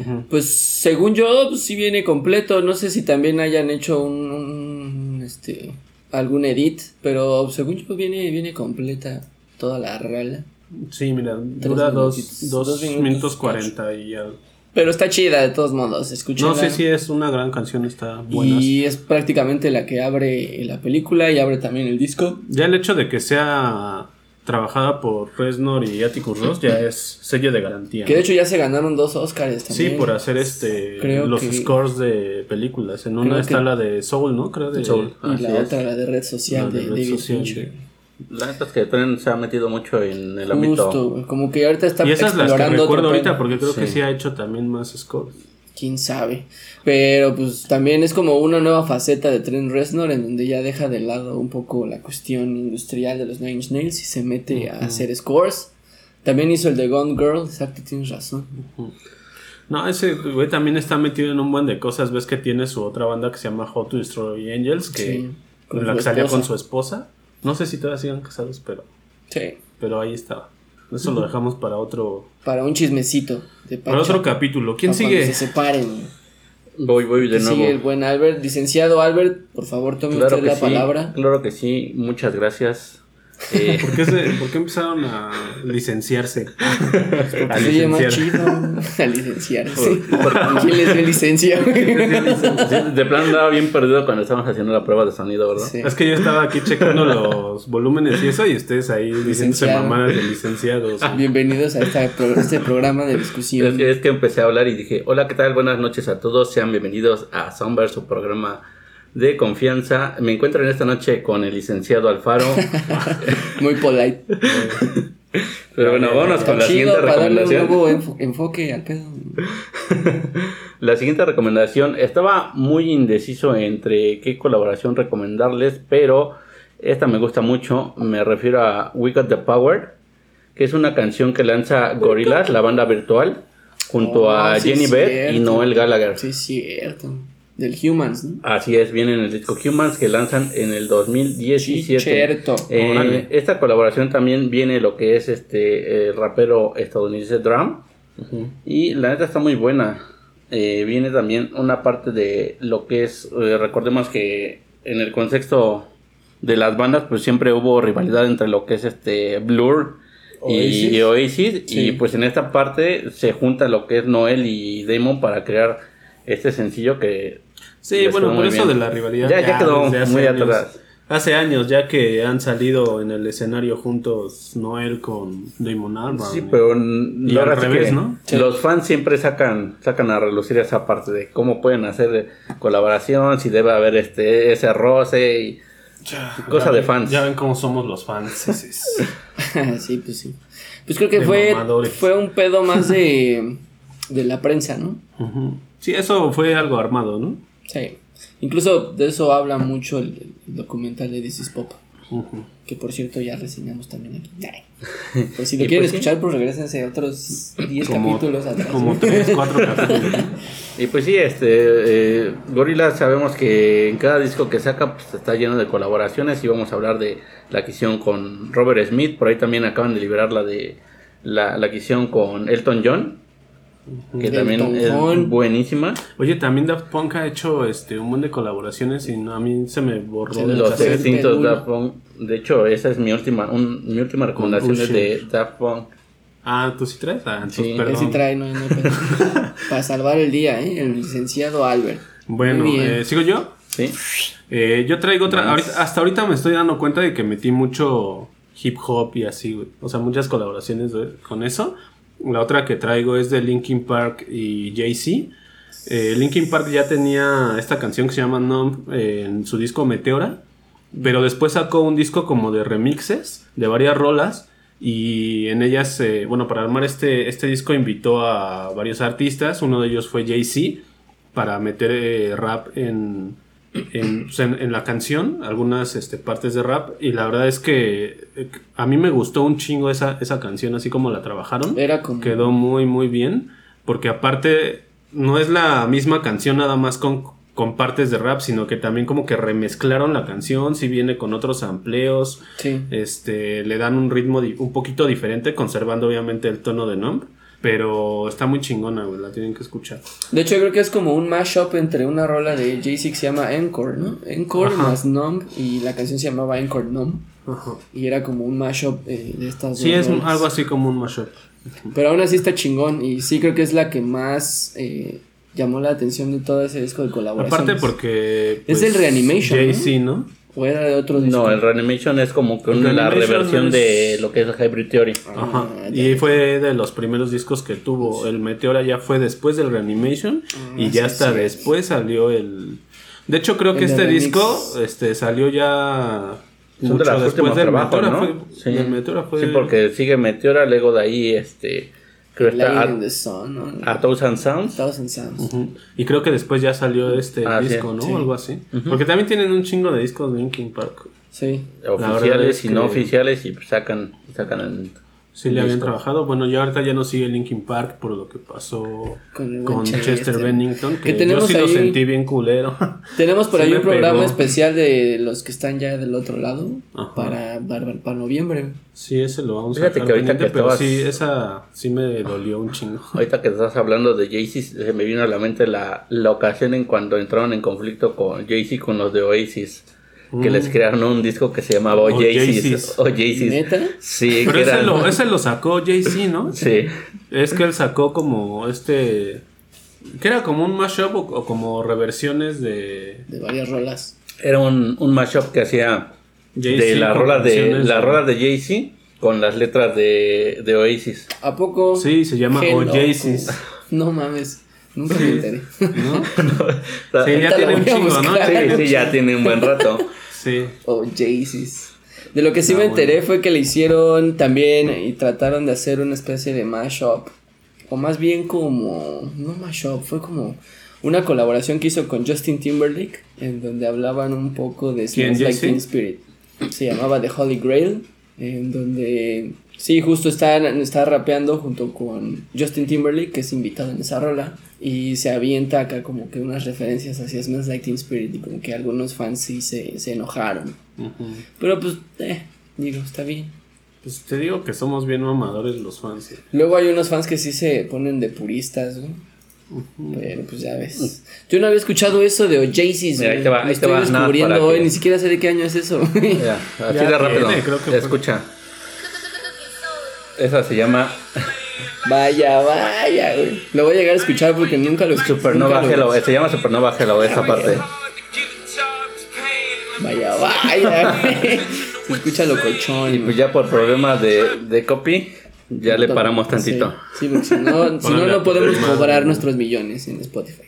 Ujú.
Pues según yo, pues sí viene completo. No sé si también hayan hecho un, un, este algún edit, pero según yo viene, viene completa toda la rola.
Sí, mira,
Tres
dura dos,
minutos,
minutos cuarenta y algo.
Pero está chida de todos modos, escúchenla.
No sé si es una gran canción, está buena.
Y es prácticamente la que abre la película y abre también el disco.
Ya el hecho de que sea trabajada por Reznor y Atticus Ross ya es sello de garantía.
Que de hecho ya se ganaron dos Oscars
Sí,
también.
por hacer este
Creo
los
que-
scores de películas. En una
creo
está
que-
la de Soul, ¿no? Creo de
Soul.
Y
Así
la
es.
otra, la de Red Social
La de
de,
Red
David
Social.
Fincher.
La neta es que Trent se ha metido mucho en el ámbito.
Justo, güey, como que ahorita está
Y esas las que
explorando otro
recuerdo ahorita porque creo que
Sí.
sí ha hecho también más scores.
Quién sabe. Pero pues también es como una nueva faceta de Trent Reznor en donde ya deja de lado un poco la cuestión industrial de los Nine Inch Nails y se mete a hacer scores. También hizo el de Gone Girl, exacto, tienes razón.
No, ese güey también está metido en un buen de cosas. Ves que tiene su otra banda que se llama How to Destroy Angels, que
Sí, con
la que salía
esposa.
con su esposa. No sé si todavía sigan casados, pero,
Sí.
pero ahí estaba. Eso lo dejamos para otro,
Para un chismecito de
para otro capítulo. ¿Quién
Para
sigue?
se separen.
Voy, voy de nuevo.
Sigue el buen Albert. Licenciado Albert, por favor, tome
Claro
usted la
sí,
palabra.
claro que sí, muchas gracias. Eh,
¿Por qué, se- por qué empezaron a licenciarse? <laughs> A
Se chido a licenciarse. ¿Quién les dio licencia? <laughs>
de, plan andaba bien perdido cuando estábamos haciendo la prueba de sonido, ¿verdad?
Sí.
Es que yo estaba aquí checando los volúmenes y eso, y ustedes ahí diciéndose mamadas de licenciados.
Bienvenidos a esta pro- este programa de
Es,
discusión.
es que empecé a hablar y dije, hola, ¿qué tal? Buenas noches a todos, sean bienvenidos a Soundbar, su programa de confianza. Me encuentro en esta noche con el licenciado Alfaro. <laughs> <laughs>
Muy polite.
Pero bueno, vámonos con la siguiente
para darle un
recomendación.
nuevo enfo- enfoque al pedo. <laughs>
La siguiente recomendación, estaba muy indeciso entre qué colaboración recomendarles, pero esta me gusta mucho, me refiero a We Got the Power, que es una canción que lanza Gorillaz, la banda virtual, junto
Oh,
a
sí,
Jenny Beth y. Noel Gallagher.
Sí, es cierto. Del Humans, ¿no?
Así es, viene en el disco Humans que lanzan en el 2017.
Cierto.
Eh, esta colaboración también viene lo que es este el rapero estadounidense Drum. Y la neta está muy buena. Eh, viene también una parte de lo que es, eh, recordemos que en el contexto de las bandas, pues siempre hubo rivalidad entre lo que es este Blur
Oasis.
y Oasis.
Sí.
Y pues en esta parte se junta lo que es Noel y Damon para crear este sencillo que...
Sí, bueno, por eso
bien.
de la rivalidad.
Ya, ya quedó muy
años.
atrás.
Hace años ya que han salido en el escenario juntos Noel con Damon Albarn.
Sí, pero
Y
ahora
al revés,
que
¿no?
Los fans siempre sacan sacan a relucir esa parte de cómo pueden hacer colaboración, si debe haber este ese roce y cosa
Ya
de
ven-
fans.
Ya ven cómo somos los fans. Sí, sí, sí. <laughs>
sí, pues sí. Pues creo que
De
fue,
mamadores.
fue un pedo más de, de la prensa, ¿no?
Sí, eso fue algo armado, ¿no?
Sí. Incluso de eso habla mucho el, el documental de This is Pop. Que por cierto ya reseñamos también aquí. Pues <laughs> si lo quieren
pues sí.
escuchar, pues regresense a otros 10
Como,
capítulos atrás.
como tres, cuatro capítulos. <laughs>
Y pues sí, este eh, Gorillaz sabemos que en cada disco que saca pues está lleno de colaboraciones y vamos a hablar de la adquisición con Robert Smith, por ahí también acaban de liberar la de la, la adquisición con Elton John, que también es buenísima.
Oye, también Daft Punk ha hecho este un montón de colaboraciones y no, a mí se me borró del
me
Los extintos. Daft Punk. De hecho, esa es mi última, un- mi última recomendación es de Daft Punk.
Ah, ¿tú sí traes? Ah,
Sí.
Él
perdón.
sí trae, no, no. <laughs> Para salvar el día, ¿eh? El licenciado Albert.
Bueno, eh, ¿sigo yo?
Sí.
Eh, yo traigo otra.
Nice.
ahorita- hasta ahorita me estoy dando cuenta de que metí mucho hip hop y así, güey. O sea, muchas colaboraciones de- con eso. La otra que traigo es de Linkin Park y Jay-Z. Eh, Linkin Park ya tenía esta canción que se llama Numb en su disco Meteora. Pero después sacó un disco como de remixes de varias rolas. Y en ellas, eh, bueno, para armar este, este disco invitó a varios artistas. Uno de ellos fue Jay-Z para meter eh, rap en, en, pues, en- en la canción, algunas este, partes de rap. Y la verdad es que eh, a mí me gustó un chingo esa, esa canción, así como la trabajaron.
Era como.
Quedó muy, muy bien. Porque aparte, no es la misma canción nada más con, con partes de rap, sino que también como que remezclaron la canción, si viene con otros amplios,
Sí.
este, le dan un ritmo un poquito diferente, conservando obviamente el tono de Numb. Pero está muy chingona, güey, la tienen que escuchar.
De hecho, creo que es como un mashup entre una rola de Jay-Z que se llama Encore, ¿no? Encore
Ajá.
más Numb y la canción se llamaba Encore Numb. Y era como un mashup eh, de estas
Sí,
dos
es
rolas.
algo así como un mashup.
Pero aún así está chingón y sí creo que es la que más eh, llamó la atención de todo ese disco de colaboración.
Aparte porque... pues,
Es del Reanimation,
Jay-Z, ¿no?
O era de otro disco.
No, el Reanimation es como que una- la reversión
es-
de lo que es Hybrid Theory.
Ajá.
Ah,
Y fue de los primeros discos que tuvo. El Meteora ya fue después del Reanimation. y
Ah,
ya
sí,
hasta
sí.
después salió el. De hecho, creo que
El
este
remix.
disco este, salió ya.
Son de los
después del
trabajos,
Meteora.
¿no?
Fue,
Sí.
del Meteora fue.
Sí, porque sigue Meteora, luego de ahí, este, creo
Light
está
in the Sun, ¿no?
a, Thousand Sounds.
Thousand Sounds.
Ujú. Y creo que después ya salió este
Ah, sí.
disco, ¿no?
Sí.
Algo así. Porque también tienen un chingo de discos de Linkin Park.
Sí.
Oficiales
es
y no
que-
oficiales y sacan, sacan el...
Sí, le habían trabajado. Bueno, ya ahorita ya no sigue Linkin Park por lo que pasó
Con
con, Chester,
Chester.
Bennington.
Que
yo sí lo
ahí-
sentí bien culero. <laughs>
Tenemos por
Sí
ahí un programa
pegó.
especial de los que están ya del otro lado
Ajá.
para, para, para noviembre.
sí, ese lo vamos
Fíjate
a
que ahorita que
pero
estabas-
sí, esa sí me dolió un chingo. <laughs>
Ahorita que estás hablando de Jay-Z, se me vino a la mente la, la ocasión en cuando entraron en conflicto con Jay-Z con los de Oasis. Que
Mm.
les crearon un disco que se llamaba
Oasis.
Oasis. Oasis.
¿Neta?
Sí,
Pero
que
ese
eran-
lo, ese lo sacó Jay-Z, ¿no?
Sí.
Es que él sacó como este... Que era como un mashup o, o como reversiones de...
De varias rolas.
Era un, un mashup que hacía de las rolas de,
canciones
las
de-
rolas de Jay-Z con las letras de, de Oasis.
¿A poco?
Sí, se llama Oasis.
No mames. Nunca me enteré.
¿no? <laughs>
Sí,
Sí, ya tiene un chingo, ¿no?
buscar.
sí, ya <laughs> tiene un buen rato.
Sí.
O Jaycees. De lo que sí
Ah,
me enteré
bueno.
fue que le hicieron también y trataron de hacer una especie de mashup. O más bien como. No mashup, fue como una colaboración que hizo con Justin Timberlake. En donde hablaban un poco de
¿Quién,
Smells Like? Teen Spirit. Se llamaba The Holy Grail. En donde. Sí, justo está, está rapeando junto con Justin Timberlake, que es invitado en esa rola. Y se avienta acá como que unas referencias hacia Smells Like Teen Spirit. Y como que algunos fans sí se, se enojaron.
Ujú.
Pero pues, eh, digo, está bien.
Pues te digo que somos bien mamadores los fans. ¿eh?
Luego hay unos fans que sí se ponen de puristas, güey. Pero pues ya ves. Yo no había escuchado eso de Oasis,
Mira, ahí te va, ahí te
estoy
va,
descubriendo hoy,
que-
ni siquiera sé de qué año es eso.
Ya, así
Ya
de rápido.
tiene, creo que fue-
Escucha. Esa se llama <laughs>
vaya, vaya, güey. Lo voy a llegar a escuchar porque nunca lo escuché.
Supernova Hello. Se llama Supernova Hello, esa parte.
Vaya, vaya, güey. <laughs> Se escucha locochón.
Y pues ya por problemas de, de copy, ya le paramos tantito.
Sí, sí, porque si no, <laughs> si no, no podemos cobrar nuestros millones en Spotify.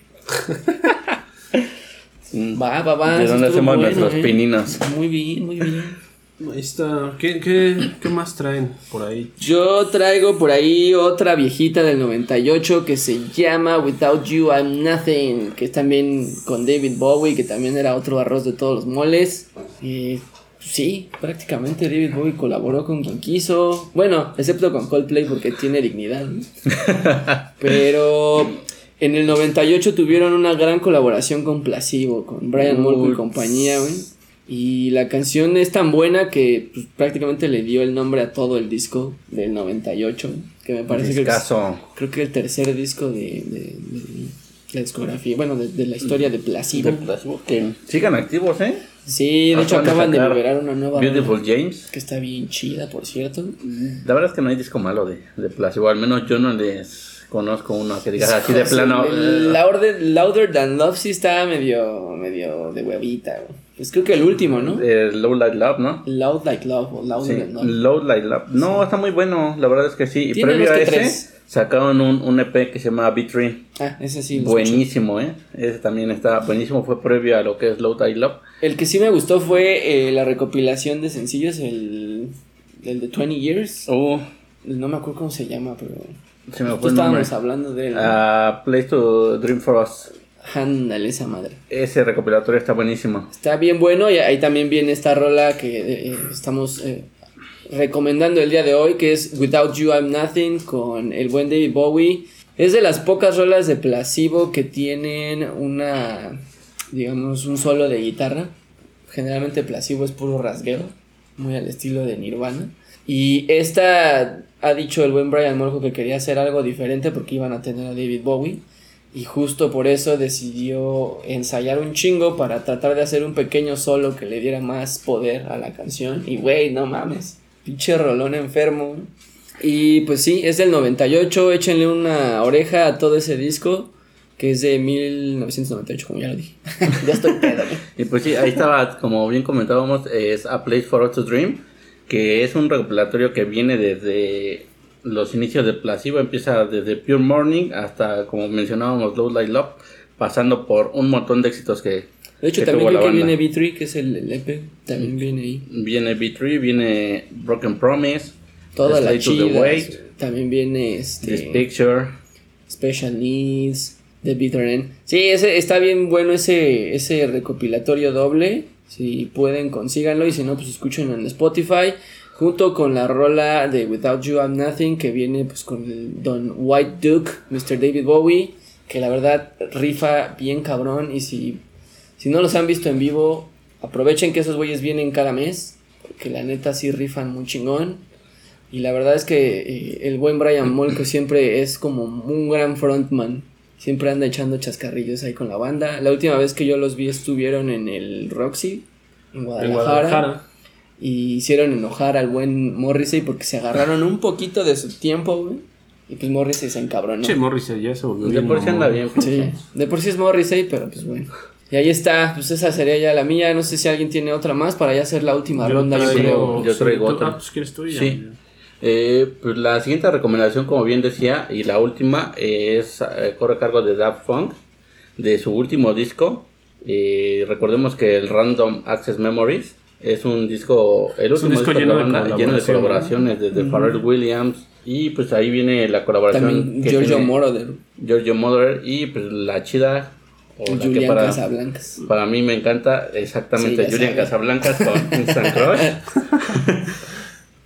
Va, va, va.
De dónde hacemos
bueno,
nuestros
eh.
pininos.
Muy bien, muy bien.
Ahí está. ¿Qué, qué, qué más traen por ahí?
Yo traigo por ahí otra viejita del 98 que se llama Without You I'm Nothing, que es también con David Bowie, que también era otro arroz de todos los moles. Y sí, prácticamente David Bowie colaboró con quien quiso. Bueno, excepto con Coldplay porque tiene dignidad. ¿no? <laughs> Pero en el 98 tuvieron una gran colaboración con Placebo, con Brian Molko y compañía, güey. Y la canción es tan buena que pues, prácticamente le dio el nombre a todo el disco del 98, que me parece que es, creo que el tercer disco de, de- de la discografía, bueno, de, de la historia de Placebo.
Que sigan activos, ¿eh?
Sí, de hecho
Acaban de
liberar una nueva
Beautiful
rola,
James.
que está bien chida, por cierto.
La verdad es que no hay disco malo de, de Placebo. Al menos yo no les conozco uno que digas así de <laughs> plano.
El Louder, Louder Than Love sí está medio, medio de huevita, güey. Pues creo que el último, ¿no?
eh, Low Light Love, ¿no?
Loud Like Love o Louder
Sí,
Love.
Low Light Love. No, está muy bueno, la verdad es que sí. Y previo a ese,
tres.
sacaron un, un EP que se llama B3.
Ah, ese sí. escuché.
Buenísimo, ¿eh? Ese también está buenísimo. Fue previo a lo que es Low Light Love.
El que sí me gustó fue eh, la recopilación de sencillos, el, el de 20 Years.
Uh,
No me acuerdo cómo se llama, pero.
se me fue nombre.
estábamos hablando de él.
Ah, Place to Dream for Us.
Ándale, esa madre.
Ese recopilatorio está buenísimo.
Está bien bueno y ahí también viene esta rola que eh, estamos eh, recomendando el día de hoy, que es Without You I'm Nothing con el buen David Bowie. Es de las pocas rolas de Placebo que tienen una, digamos, un solo de guitarra. Generalmente Placebo es puro rasgueo, muy al estilo de Nirvana. Y esta ha dicho el buen Brian Molko que quería hacer algo diferente porque iban a tener a David Bowie. Y justo por eso decidió ensayar un chingo para tratar de hacer un pequeño solo que le diera más poder a la canción. Y güey, no mames, pinche rolón enfermo. Y pues sí, es del 98, échenle una oreja a todo ese disco, que es de 1998, como ya lo dije. <laughs> ya estoy pedo.
Y pues sí, ahí estaba, como bien comentábamos, es A Place for Us to Dream, que es un recopilatorio que viene desde los inicios de Placebo, empieza desde Pure Morning hasta, como mencionábamos, Low Light Love, pasando por un montón de éxitos que,
De hecho,
que
también creo que viene B3, que es el, el EP, también viene ahí.
Viene B3, viene Broken Promise,
Toda la
to the
chida.
Weight,
También viene
This
este
Picture.
Special Needs, The Bitter End. Sí, ese, está bien bueno ese, ese recopilatorio doble. Si pueden, consíganlo. Y si no, pues escúchenlo en Spotify. Junto con la rola de Without You I'm Nothing, que viene pues con el Don White Duke, Mr. David Bowie, que la verdad rifa bien cabrón. Y si, si no los han visto en vivo, aprovechen que esos güeyes vienen cada mes, porque la neta sí rifan muy chingón. Y la verdad es que eh, el buen Brian <clears throat> Molko siempre es como un gran frontman. Siempre anda echando chascarrillos ahí con la banda. La última vez que yo los vi estuvieron en el Roxy, en
En
Guadalajara. Y hicieron enojar al buen Morrissey porque se agarraron un poquito de su tiempo, güey. Y pues Morrissey se encabronó.
Che, Morrissey ya se volvió
De por sí anda bien.
Sí, de por sí es Morrissey, pero pues bueno. Y ahí está, pues esa sería ya la mía. No sé si alguien tiene otra más para ya hacer la última
Yo
ronda, yo
traigo-
creo.
Yo traigo otra.
Ah, pues quieres tú ya.
Sí. Eh, pues la siguiente recomendación, como bien decía, y la última es eh, corre a cargo de Daft Punk, de su último disco. Eh, recordemos que el Random Access Memories es un disco, el
Es un
último
disco lleno de
banda, lleno de
colaboraciones,
desde Pharrell Williams, y pues ahí viene la colaboración
También
que
Giorgio Moroder,
Giorgio Moroder y pues la chida, o la que
Julián
para,
Casablancas.
para mí me encanta, exactamente,
Sí,
Julian
sabe.
Casablancas con Instant <laughs> Crush. <laughs>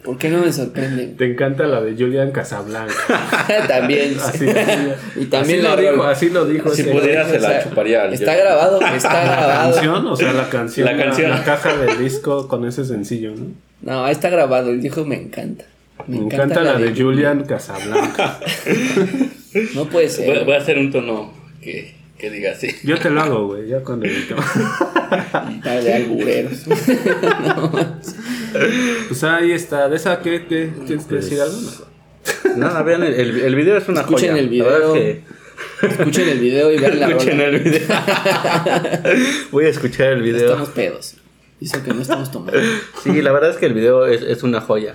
¿Por qué no me sorprende? <laughs>
Te encanta la de Julian Casablanca. <laughs>
también.
Así, así, <laughs>
y también
así
la
lo dijo, así lo dijo.
Si pudiera, se
O sea,
la chuparía.
Está grabado, está
¿La
grabado.
canción? O sea, la canción.
La canción.
La, caja del disco con ese sencillo, ¿no?
No, está grabado. El dijo me encanta.
Me, encanta, la de Julian Casablanca.
No puede ser.
voy a hacer un tono que, que diga así.
Yo te lo hago, güey, ya cuando edito.
De albureros.
Pues ahí está. ¿De esa qué, qué tienes que
Pues,
decir algo?
Nada, vean, el, el, el video es una
Escuchen
joya.
el video.
es
Escuchen el video y vean la
Escuchen
rola.
el video. <laughs> Voy a escuchar el video.
Estamos pedos. Dice que no estamos tomando.
Sí, la verdad es que el video es, es una joya.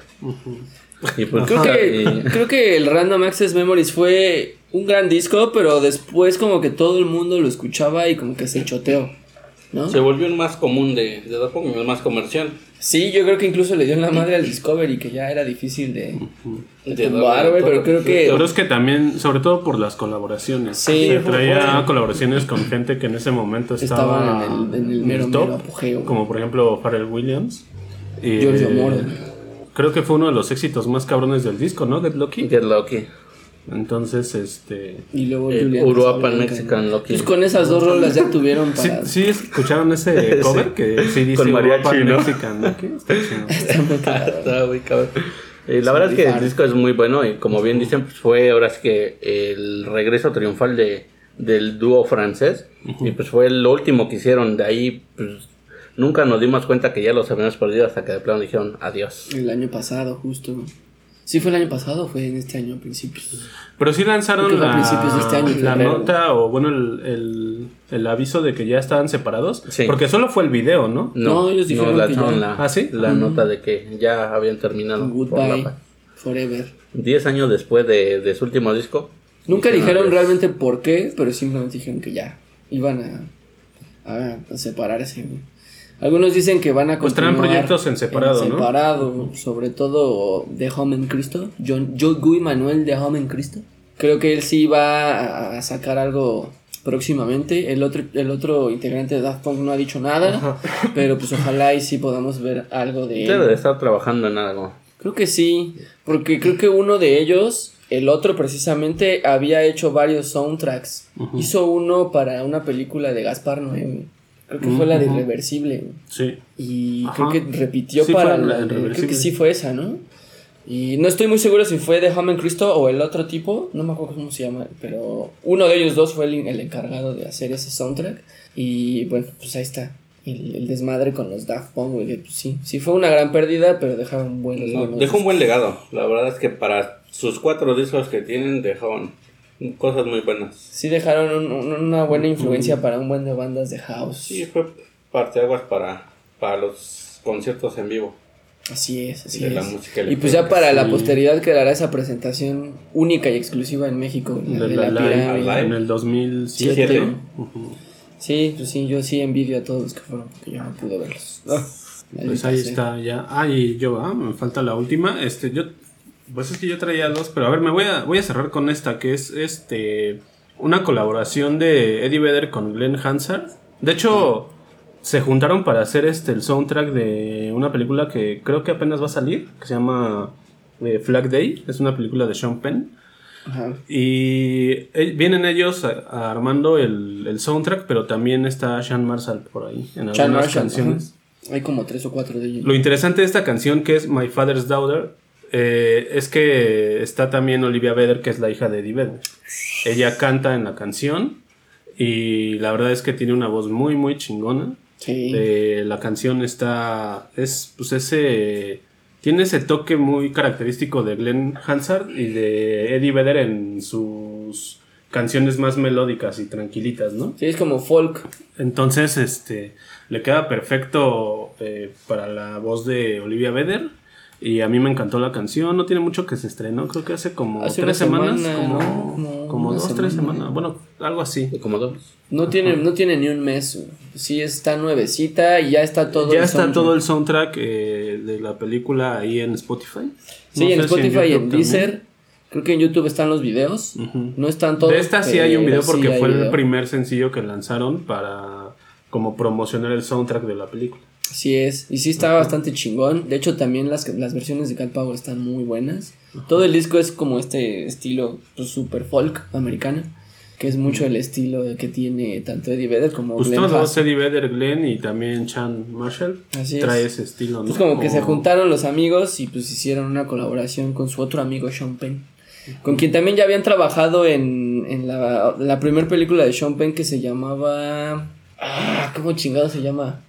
Y pues,
Creo que,
y-
creo que el Random Access Memories fue un gran disco, pero después como que todo el mundo lo escuchaba y como que se choteó. ¿No?
se volvió un más común de, de Daft Punk, más comercial.
Sí, yo creo que incluso le dio la madre al Discovery, que ya era difícil de, de
De
tumbar, güey, pero creo
Pero
que...
es que también, sobre todo por las colaboraciones.
Sí,
Se traía
bueno.
colaboraciones con gente que en ese momento estaba
Estaban en el- en el mero, mero apogeo.
Como por ejemplo Pharrell Williams. Y,
Giorgio Moroder.
Creo que fue uno de los éxitos más cabrones del disco, ¿no? Get Lucky.
Get Lucky.
Entonces, este.
Y luego
El Uruapan. Mexican Lucky.
Pues con esas dos rolas ya tuvieron
Sí,
para...
sí escucharon ese <laughs> cover que sí dice
Con mariachi,
Uruapan
¿no?
Mexican. Está chido. <laughs>
Está muy cagado. <laughs>
Está muy cabrón. Eh, la verdad es que el disco es muy bueno y como bien dicen, pues fue ahora sí que el regreso triunfal de, del dúo francés y pues fue lo último que hicieron. De ahí pues nunca nos dimos cuenta que ya los habíamos perdido hasta que de plano dijeron adiós.
El año pasado, justo. ¿Sí fue el año pasado o fue en este año a principios?
Pero sí lanzaron la,
principios de este año,
la
febrero.
nota o bueno el, el, el aviso de que ya estaban separados.
Sí.
Porque solo fue el video, ¿no?
No, ellos dijeron que
lanzaron
ya.
la,
¿Ah, sí?
la nota de que ya habían terminado.
Goodbye, forever.
Diez años después de, de su último disco.
Nunca
dijeron
realmente por qué, pero simplemente dijeron que ya iban a, a, a separarse. Algunos dicen que van a
Pues
continuar
proyectos en separado, ¿no?
separado, sobre todo de Home en Cristo. John, Joe Guy Manuel de Home en Cristo. Creo que él sí va a- sacar algo próximamente. El otro, el otro integrante de Daft Punk no ha dicho nada, <laughs> pero pues ojalá y sí podamos ver algo de él.
Debe de estar trabajando en algo.
Creo que sí, porque creo que uno de ellos, el otro precisamente, había hecho varios soundtracks. Hizo uno para una película de Gaspar Noé. Creo que fue la de. Irreversible.
Sí.
Y
Ajá.
creo que repitió
Sí,
para
fue la
la
de
de- Creo que sí fue esa, ¿no? Y no estoy muy seguro si fue de Home Cristo o el otro tipo, no me acuerdo cómo se llama, pero uno de ellos dos fue el, el encargado de hacer ese soundtrack. Y bueno, pues ahí está. El, el desmadre con los Daft Punk, güey. pues, sí, sí fue una gran pérdida, pero dejaron buenos.
No,
buenos
dejó un buen legado. La verdad es que para sus cuatro discos que tienen dejaron cosas muy buenas.
Sí dejaron un- un- una buena influencia para un buen de bandas de house.
Sí, fue parteaguas para, para los conciertos en vivo.
Así es, así
De
es.
la música
y pues ya para la posteridad quedará esa presentación única y exclusiva en México, la
De la
la,
live
pirámide.
en el 2007.
Siete.
Ujú.
Sí, pues sí, yo sí envidio a todos los que fueron, porque yo no pude verlos. Ah,
Pues ahí está ya. Ah, y yo, ah, me falta la última. Este, yo, pues es que yo traía dos, pero a ver, me voy a, voy a cerrar con esta, que es este una colaboración de Eddie Vedder con Glenn Hansard. De hecho, se juntaron para hacer este el soundtrack de una película que creo que apenas va a salir, que se llama eh, Flag Day, es una película de Sean Penn.
Ajá.
Y eh, vienen ellos a- a armando el, el soundtrack, pero también está Sean Marshall por ahí en algunas
Marshall,
canciones.
ajá. Hay como tres o cuatro de ellos.
Lo interesante de esta canción, que es My Father's Daughter, eh, es que está también Olivia Vedder, que es la hija de Eddie Vedder. Ella canta en la canción y la verdad es que tiene una voz muy, muy chingona.
Sí.
Eh, la canción está. Es, pues ese. Tiene ese toque muy característico de Glenn Hansard y de Eddie Vedder en sus canciones más melódicas y tranquilitas, ¿no?
Sí, es como folk.
Entonces, este. Le queda perfecto eh, para la voz de Olivia Vedder. Y a mí me encantó la canción. No tiene mucho que se estrenó. Creo que hace como
Hace
tres semanas.
semana,
como
¿no? Como
dos, tres
semana.
semanas. Bueno, algo así.
Como dos.
No tiene, no tiene ni un mes. Sí, está nuevecita y ya está todo.
ya
el
está
soundtrack.
todo el soundtrack eh, de la película ahí en Spotify.
Sí,
No
en
si
Spotify y en Deezer.
también.
Creo que en YouTube están los videos. No están todos.
De esta sí hay un video porque
sí
fue el primer sencillo que lanzaron para como promocionar el soundtrack de la película.
Así es. Y sí está bastante chingón. De hecho, también las, las versiones de Cat Power están muy buenas. Todo el disco es como este estilo pues, super folk americano. Que es mucho el estilo que tiene tanto Eddie Vedder como
Pues
Glenn
todos. Eddie Vedder, Glenn y también Chan Marshall
Así es.
trae ese estilo, ¿no?
Pues como que se juntaron los amigos y pues hicieron una colaboración con su otro amigo Sean Penn. Con quien también ya habían trabajado en, en la, la primera película de Sean Penn que se llamaba... Ah, ¿cómo chingado se llama?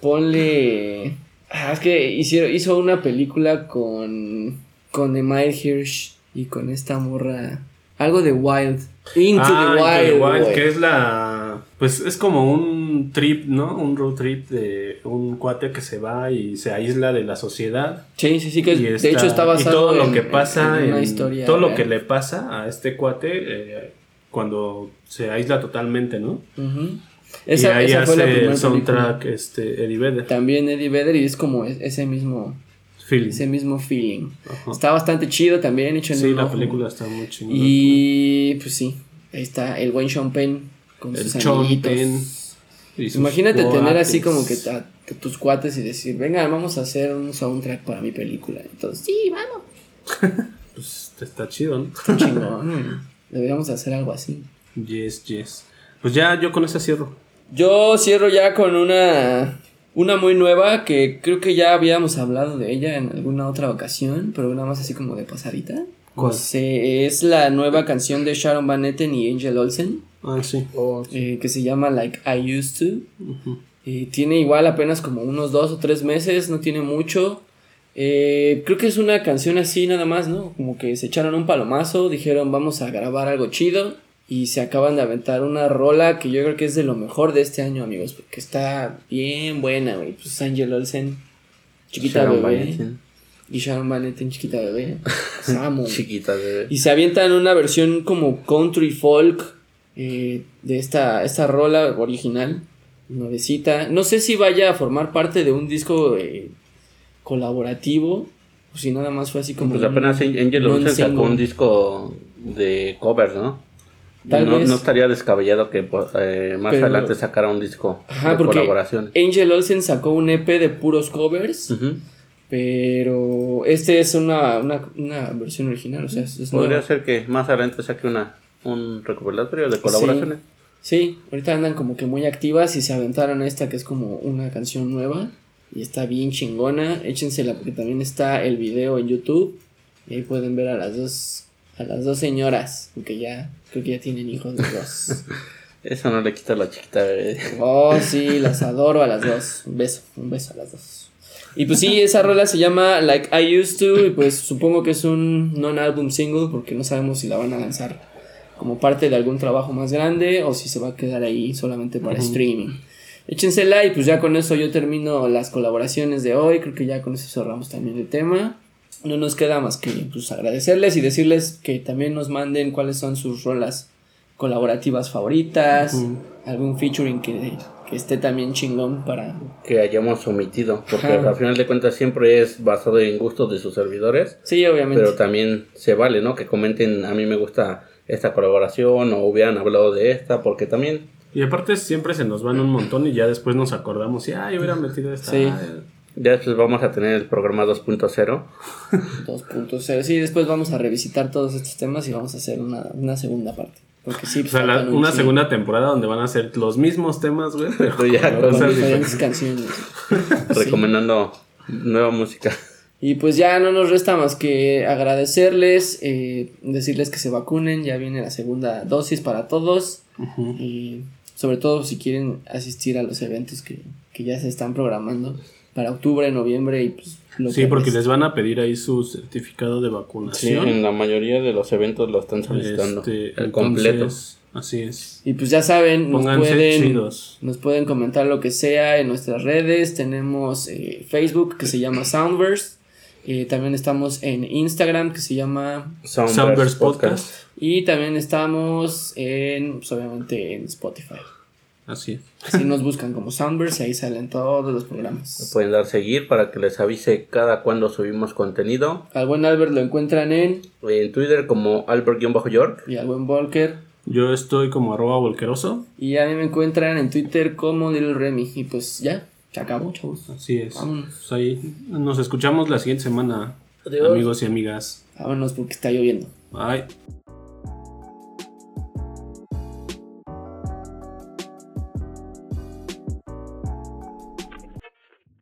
Ponle... Ah, es que hicieron, hizo una película con... Con Emile Hirsch y con esta morra... Algo de Wild. Into
Ah,
the
Into the
Wild.
Wild, que es la. Pues es como un trip, ¿no? Un road trip de un cuate que se va y se aísla de la sociedad.
Sí, sí, sí, que
Y
de
está-
hecho está
y
basado
todo lo
en-
que pasa
en una historia
todo lo que le pasa a este cuate eh, cuando se aísla totalmente no y
Esa,
ahí
esa fue la
hace
primera
el soundtrack
película.
este Eddie Vedder
También Eddie Vedder y es como es- ese mismo,
Feeling.
ese mismo feeling.
Ajá.
Está bastante chido también, hecho en
sí la
ojo.
película está muy chingona
Y pues sí, ahí está el buen Sean Penn con
el
sus
Sean
amiguitos.
Penn y sus
Imagínate tener así
cuates.
como que ta- que tus cuates y decir, venga, vamos a hacer un soundtrack para mi película. Entonces, sí, vamos. <laughs>
pues está chido no
Está chingón. Deberíamos hacer algo así.
yes yes pues ya yo con esa cierro
Yo cierro ya con una una muy nueva que creo que ya habíamos hablado de ella en alguna otra ocasión, pero nada más así como de pasadita.
¿Cuál?
Se- es la nueva canción de Sharon Van Etten y Angel Olsen,
ah sí
eh, que se llama Like I Used To. Eh, tiene igual apenas como unos dos o tres meses, no tiene mucho. Eh, creo que es una canción así nada más, ¿no? Como que se echaron un palomazo, dijeron vamos a grabar algo chido y se acaban de aventar una rola que yo creo que es de lo mejor de este año, amigos, porque está bien buena, güey. Pues Angel Olsen, chiquita
Sharon
bebé, y Sharon Van Etten, chiquita bebé. Los <laughs> amo.
Chiquita de...
Y se avientan una versión como country folk eh, de esta, esta rola original, nuevecita. No sé si vaya a formar parte de un disco eh, colaborativo, o si nada más fue así como...
Pues
un
apenas Angel Olsen sacó un disco de covers, ¿no?
Tal
no,
vez.
no estaría descabellado que pues, eh, más
Pero-
adelante sacara un disco
Ajá,
de
porque
colaboración.
Angel Olsen sacó un EP de puros covers, pero este es una, una, una versión original, o sea, es,
Podría
nueva.
ser que más adelante saque una un recopilatorio de colaboraciones.
Sí, ahorita andan como que muy activas y se aventaron esta que es como una canción nueva y está bien chingona. Échensela porque también está el video en YouTube y ahí pueden ver a las dos a las dos señoras, porque ya creo que ya tienen hijos los dos. <laughs>
Eso no le quita la chiquita bebé.
Oh, sí, las adoro a las dos. Un beso, un beso a las dos. Y pues sí, esa rola se llama Like I Used To y pues supongo que es un non-album single porque no sabemos si la van a lanzar como parte de algún trabajo más grande o si se va a quedar ahí solamente para streaming. Échensela y pues ya con eso yo termino las colaboraciones de hoy. Creo que ya con eso cerramos también el tema. No nos queda más que pues, agradecerles y decirles que también nos manden cuáles son sus rolas colaborativas favoritas, algún featuring que, que esté también chingón para...
Que hayamos omitido. Porque
Ajá.
al final de cuentas siempre es basado en gustos de sus servidores.
Sí, obviamente.
Pero también se vale, ¿no? Que comenten, a mí me gusta esta colaboración o hubieran hablado de esta. Porque también
Y aparte siempre se nos van un montón y ya después nos acordamos y, ay, hubiera metido esta.
Sí.
ay".
Ya después vamos a tener el programa 2.0.
2.0. <laughs> Sí, después vamos a revisitar todos estos temas y vamos a hacer una, una segunda parte. Porque sí,
O sea, la-
un
una segunda temporada donde van a ser los mismos temas, güey. Pero
Pero ya
con
con diferentes canciones. <laughs>
recomendando nueva música.
Y pues ya no nos resta más que agradecerles, eh, decirles que se vacunen, ya viene la segunda dosis para todos.
Ujú.
Y sobre todo si quieren asistir a los eventos que, que ya se están programando para octubre, noviembre y pues lo
Sí,
que
porque
les-
les van a pedir ahí su certificado de
Sí,
vacunación.
en la mayoría de los eventos lo están solicitando.
Este,
el completo.
Así es.
Y pues ya saben, nos pueden,
chidos.
nos pueden comentar lo que sea en nuestras redes. Tenemos eh, Facebook que se llama Soundverse. Eh, también estamos en Instagram que se llama...
Soundverse
Soundverse
Podcast.
Podcast.
Y también estamos en, pues, obviamente, en Spotify.
Así es.
Así nos buscan como Soundverse y ahí salen todos los programas.
Pueden dar seguir para que les avise cada cuando subimos contenido.
Al buen Albert lo encuentran en...
En Twitter como Albert-York.
Y al buen Volker.
Yo estoy como arroba volqueroso.
Y a mí me encuentran en Twitter como Little Remy. Y pues ya, se acabó, chavos.
Así es.
Vámonos.
Pues ahí nos escuchamos la siguiente semana,
Adiós.
amigos y amigas.
Vámonos porque está lloviendo.
Bye.